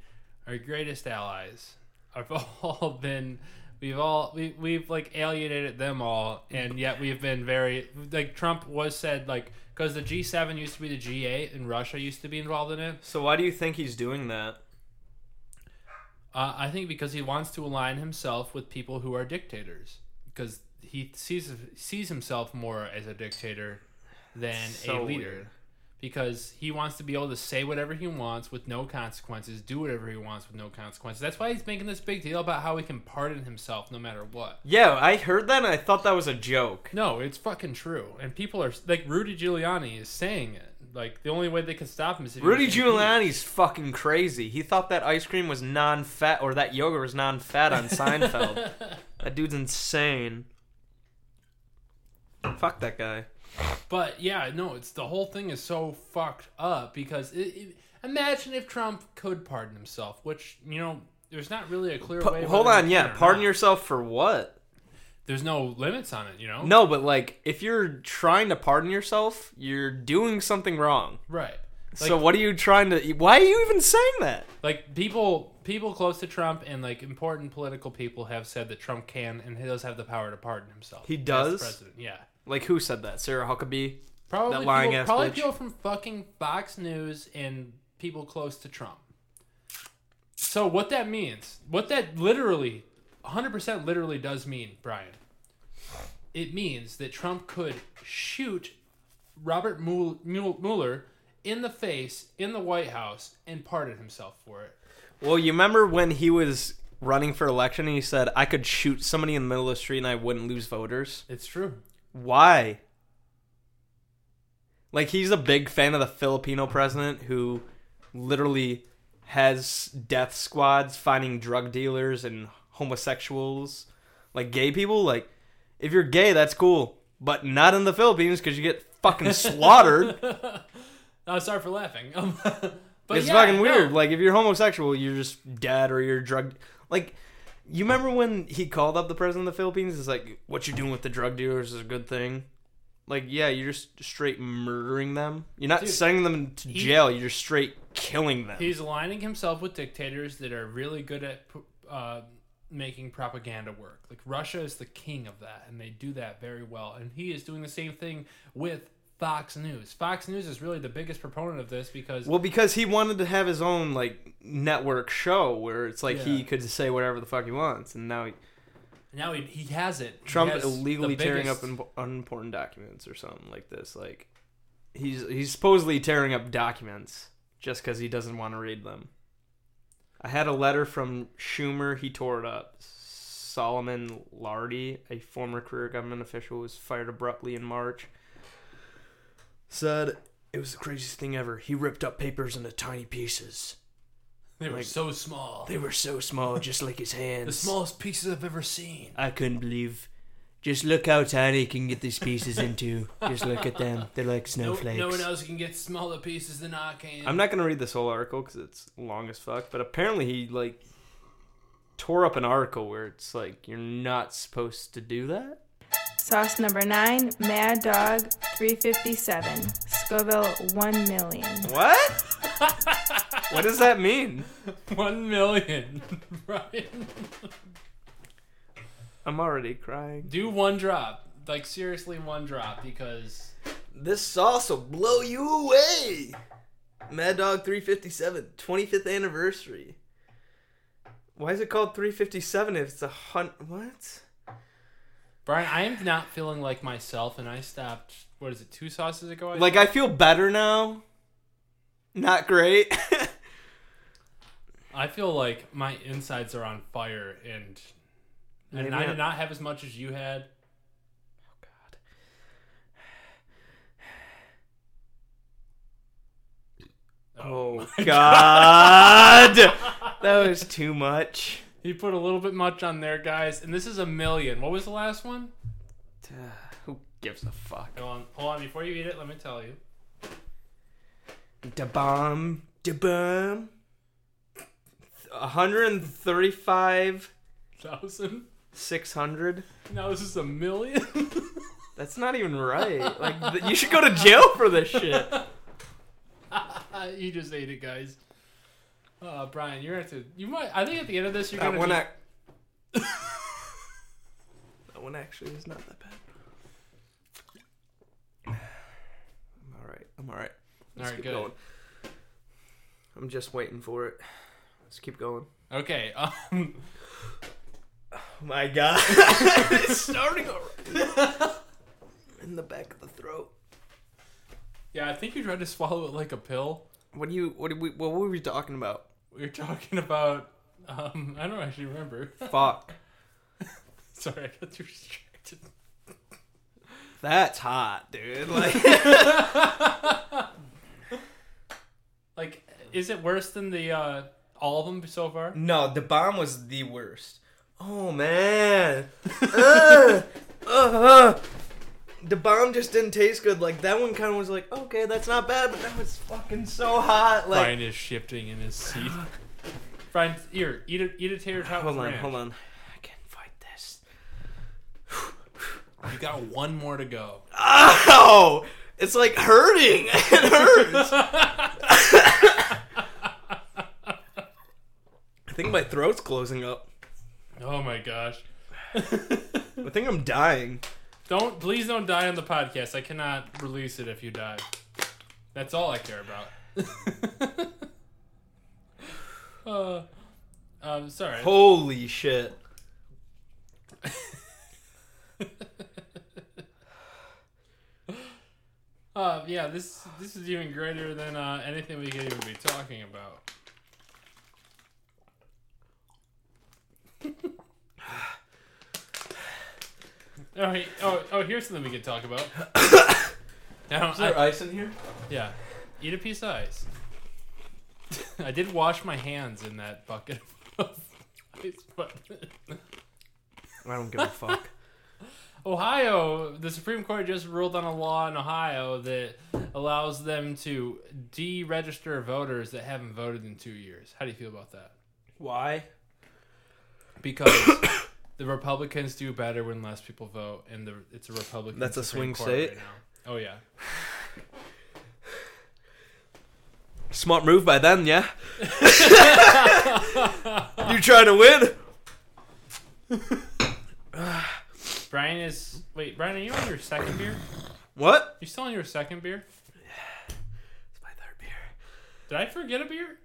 our greatest allies, have all been. We've all we we've like alienated them all, and yet we've been very like Trump was said like because the G seven used to be the G eight and Russia used to be involved in it. So why do you think he's doing that? Uh, I think because he wants to align himself with people who are dictators, because he sees sees himself more as a dictator than So a leader. weird. Because he wants to be able to say whatever he wants with no consequences, do whatever he wants with no consequences. That's why he's making this big deal about how he can pardon himself no matter what. Yeah, I heard that and I thought that was a joke. No, it's fucking true, and people are like Rudy Giuliani is saying it. Like the only way they can stop him is if Rudy. Giuliani's fucking crazy. He thought that ice cream was non-fat or that yogurt was non-fat on Seinfeld. that dude's insane. Fuck that guy. But yeah, no, it's the whole thing is so fucked up because it, it, imagine if Trump could pardon himself, which you know there's not really a clear Pa- way. hold on, yeah. Pardon not. yourself for what? There's no limits on it, you know. No, but like if you're trying to pardon yourself, you're doing something wrong. Right. so what are you trying to? Why are you even saying that? Like people, people close to Trump and like important political people have said that Trump can and he does have the power to pardon himself. He does? president. Yeah. Like who said that? Sarah Huckabee. Probably That lying people, ass probably bitch. people from fucking Fox News and people close to Trump. So what that means, what that literally, 100% literally does mean, Brian, it means that Trump could shoot Robert Mueller Mueller in the face in the White House and pardon himself for it. Well, you remember when he was running for election and he said, "I could shoot somebody in the middle of the street and I wouldn't lose voters." It's true. Why? Like he's a big fan of the Filipino president who literally has death squads finding drug dealers and homosexuals, like gay people. Like if you're gay, that's cool, but not in the Philippines because you get fucking slaughtered. Oh, sorry for laughing. But it's yeah, fucking no. weird. Like if you're homosexual, you're just dead or you're drug. Like you remember when he called up the president of the Philippines? It's like what you're doing with the drug dealers is a good thing. Like yeah, you're just straight murdering them. You're not Dude, sending them to he- jail. You're just straight killing them. He's aligning himself with dictators that are really good at uh, making propaganda work. Like Russia is the king of that, and they do that very well. And he is doing the same thing with Fox News. Fox News is really the biggest proponent of this because Well, because he wanted to have his own like network show where it's like he Yeah. could say whatever the fuck he wants, and now he, now he, he has it. Trump has illegally tearing biggest- up imp- unimportant documents or something like this. Like he's he's supposedly tearing up documents just because he doesn't want to read them. I had a letter from Schumer. He tore it up. Solomon Lartey, a former career government official, was fired abruptly in March. Said it was the craziest thing ever. He ripped up papers into tiny pieces. They were like- so small. They were so small, just like his hands. the smallest pieces I've ever seen. I couldn't believe. Just look how tiny he can get these pieces into. Just look at them. They're like No, snowflakes. no one else can get smaller pieces than I can. I'm not gonna read this whole article because it's long as fuck. But apparently he like tore up an article where it's like you're not supposed to do that. Sauce number nine, Mad Dog 357. Scoville 1 million. What? what does that mean? One million, Brian. I'm already crying. Do one drop, like seriously, one drop, because This sauce will blow you away. Mad Dog 357, 25th anniversary. Why is it called 357 if it's a hunt? What? Brian, I am not feeling like myself, and I stopped. What is it? Two sauces ago. I Like I feel better now. Not great. I feel like my insides are on fire, and and Maybe I I- did not have as much as you had. Oh god. Oh God, that was too much. He put a little bit much on there, guys, and this is a million. What was the last one? Who gives a fuck? Hold on, hold on. Before you eat it, let me tell you. Da bomb, da bomb. 135, Thousand. 600. Now this is a million. That's not even right. Like you should go to jail for this shit. you just ate it, guys. Uh, Brian, you're gonna have to. You might. I think at the end of this, you're That gonna. one, be- that one actually is not that bad. I'm all right. I'm all right. Let's All right, keep good. going. I'm just waiting for it. Let's keep going. Okay. Um. Oh my god. it's starting already. In the back of the throat. Yeah, I think you tried to swallow it like a pill. What do you what did we what were we talking about? We were talking about. Um, I don't actually remember. Fuck. Sorry, I got too distracted. That's hot, dude. Like Like, is it worse than the uh, all of them so far? No, the bomb was the worst. Oh man. uh, uh, the bomb just didn't taste good. Like that one kind of was like, okay, that's not bad, but that was fucking so hot. Like, Brian is shifting in his seat. Brian, here, eat a eat a tater tot hold on, ranch. hold on. I can't fight this. You got one more to go. Oh, It's like hurting. It hurts. I think my throat's closing up. Oh my gosh! I think I'm dying. Don't please don't die on the podcast. I cannot release it if you die. That's all I care about. uh, um, sorry. Holy shit. Uh, yeah, this this is even greater than uh, anything we could even be talking about. Right. Oh, oh, here's something we could talk about. now, Is there I- ice in here? yeah, eat a piece of ice. I did wash my hands in that bucket of ice, but I don't give a fuck. Ohio, the Supreme Court just ruled on a law in Ohio that allows them to deregister voters that haven't voted in two years. How do you feel about that? Why? Because the Republicans do better when less people vote, and the, it's a Republican. That's a Supreme swing Court state? right now. Oh yeah. Smart move by them, yeah. you trying to win? Brian is wait. Brian, are you on your second beer? What? You still on your second beer? Yeah, It's my third beer. Did I forget a beer?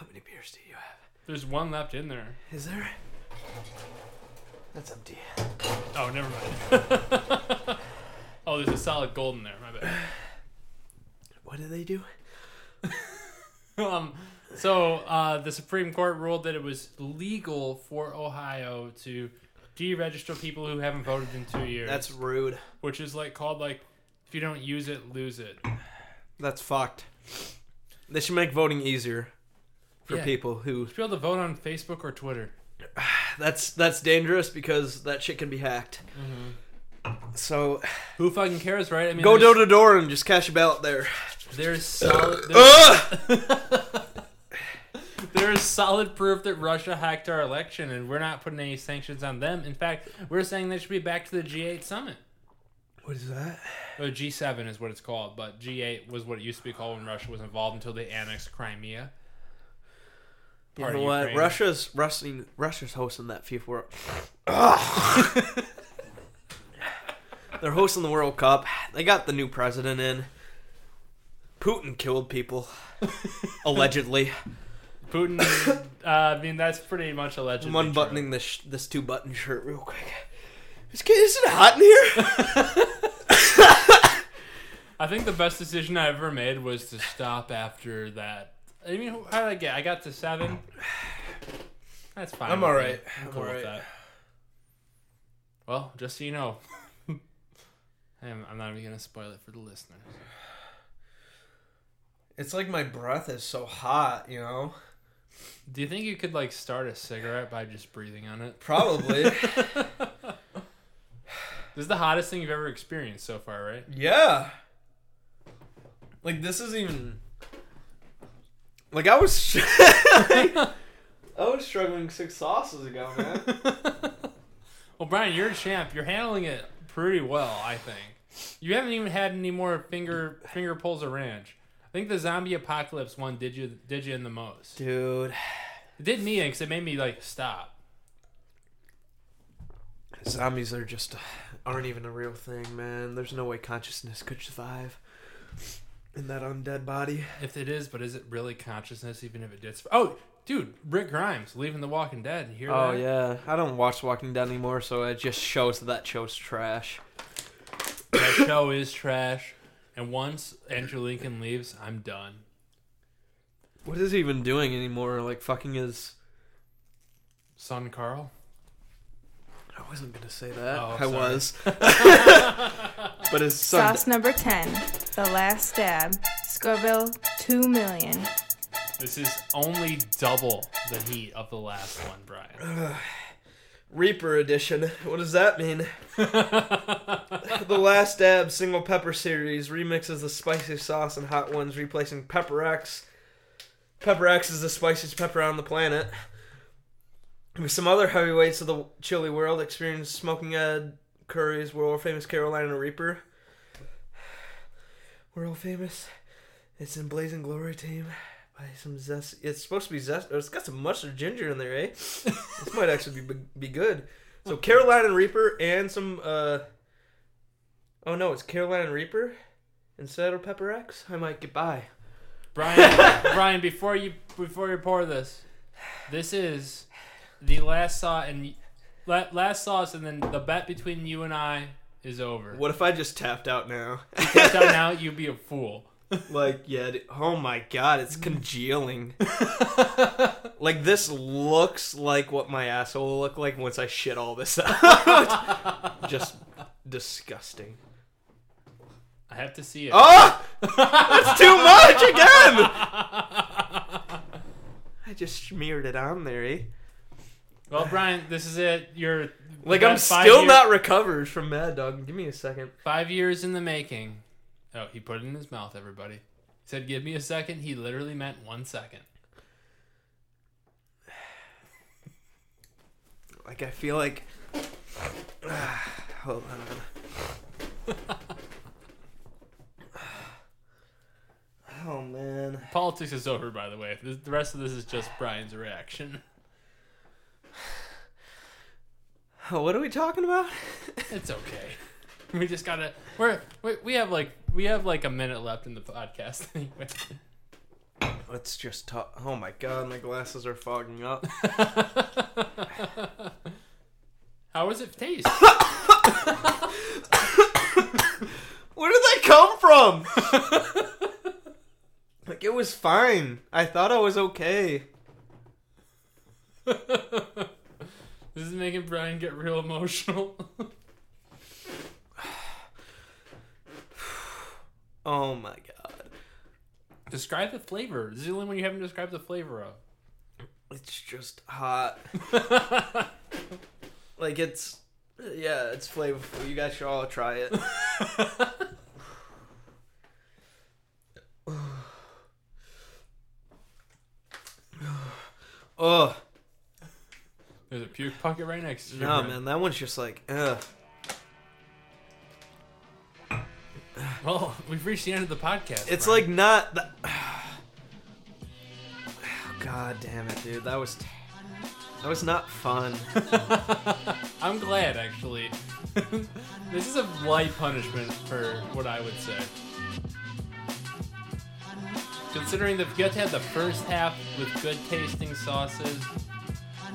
How many beers do you have? There's one left in there. Is there? That's empty. Oh, never mind. oh, there's a solid gold in there. My bad. What do they do? um, so uh, the Supreme Court ruled that it was legal for Ohio to deregister people who haven't voted in two years. That's rude. which is like called like if you don't use it, lose it. That's fucked. They should make voting easier for Yeah. people who. Should be able to vote on Facebook or Twitter. That's that's dangerous because that shit can be hacked. Mm-hmm. So Who fucking cares, right? I mean, go door to door and just cash a ballot there. There's solid. There's, there's solid proof that Russia hacked our election, and we're not putting any sanctions on them. In fact, we're saying they should be back to the G8 summit. What is that? Or G7 is what it's called, but G8 was what it used to be called when Russia was involved until they annexed Crimea. You Part know of what? Ukraine. Russia's Russian, Russia's hosting that FIFA World. Ugh. They're hosting the World Cup. They got the new president in. Putin killed people, allegedly. Putin. uh, I mean, that's pretty much allegedly. I'm unbuttoning this sh- this two button shirt real quick. Is is it hot in here? I think the best decision I ever made was to stop after that. I mean, how did I get? I got to seven. That's fine. I'm alright. I'm I'm cool with alright. that. Well, just so you know, I'm, I'm not even gonna spoil it for the listeners. It's like my breath is so hot, you know. Do you think you could like start a cigarette by just breathing on it? Probably. This is the hottest thing you've ever experienced so far, right? yeah. Like this is even. Like I was. I was struggling six sauces ago, man. Well, Brian, you're a champ. You're handling it pretty well, I think. You haven't even had any more finger finger pulls of ranch. I think the zombie apocalypse one did you did you in the most. Dude, It did me because it made me like stop. zombies are just uh, aren't even a real thing, man. There's no way consciousness could survive in that undead body. If it is, but is it really consciousness? Even if it did. sp- Oh, dude, Rick Grimes leaving The Walking Dead. You hear Oh that? yeah, I don't watch Walking Dead anymore, so it just shows that that show's trash. That show is trash. And once Andrew Lincoln leaves, I'm done. What is he even doing anymore? Like fucking his. Son Carl. I wasn't gonna say that. Oh, I sorry. was. but it's son. Sauce number 10, The Last Dab, Scoville 2 million. This is only double the heat of the last one, Brian. Reaper edition. What does that mean? the Last Dab single pepper series remixes the spicy sauce and hot ones, replacing Pepper X. Pepper X is the spiciest pepper on the planet. With some other heavyweights of the chili world, experience Smoking Ed Currie's world famous Carolina Reaper. World famous. It's in Blazing Glory team by some zest. It's supposed to be zest. It's got some mustard ginger in there, eh? this might actually be be good. So Carolina Reaper and some. uh Oh no, it's Carolina Reaper instead of Pepper X. I might get by. Brian, Brian, before you before you pour this, this is the last sauce and la- last sauce, and then the bet between you and I is over. What if I just tapped out now? Get out now, you'd be a fool. like yeah. Oh my god, it's congealing. like this looks like what my asshole will look like once I shit all this out. just disgusting. I have to see it. Oh, that's too much again. I just smeared it on there, eh? Well, Brian, this is it. You're Like I'm still year- not recovered from Mad Dog. Give me a second. five years in the making. Oh, he put it in his mouth. Everybody he said, "Give me a second. He literally meant one second. Like I feel like. Hold on. oh man. Politics is over, by the way. The rest of this is just Brian's reaction. What are we talking about? It's okay. we just gotta. We're we, we have like we have like a minute left in the podcast anyway. Let's just talk. Oh my god, my glasses are fogging up. How does it taste? Where did that come from? like it was fine. I thought I was okay. This is making Brian get real emotional. Oh my god. Describe the flavor. This is the only one you haven't described the flavor of. It's just hot. like it's yeah, it's flavorful. You guys should all try it. oh There's a puke pocket right next to you. no, man, that one's just like ugh. Well, we've reached the end of the podcast. It's Brian. like not. The... Oh, God damn it, dude. That was that was not fun. I'm glad, actually. this is a light punishment for what I would say. Considering that you have to have the first half with good tasting sauces,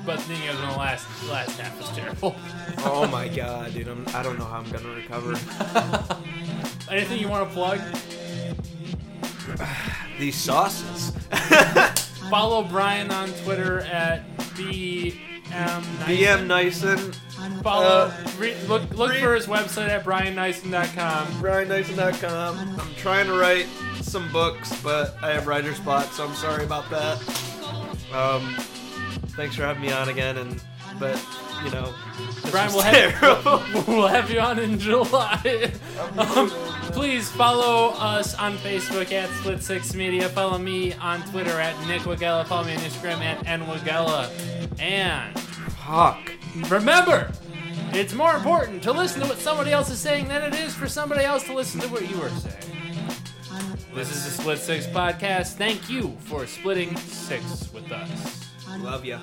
but you know the last last half was terrible. oh my god, dude. I'm, I don't know how I'm gonna recover. Anything you want to plug? These sauces. Follow Brian on Twitter at BM. BM Nyson, Follow. uh, re- look look re- for his website at briannyson.com. BrianNyson.com. I'm trying to write some books, but I have writer's block, so I'm sorry about that. Um, thanks for having me on again, and but you know, Brian, we'll have, we'll have you on in July. um, please follow us on Facebook at Split Six Media. Follow me on Twitter at Nick Wagella. Follow me on Instagram at nwagella. And Fuck. remember, it's more important to listen to what somebody else is saying than it is for somebody else to listen to what you are saying. This is the Split Six podcast. Thank you for splitting six with us. Love ya.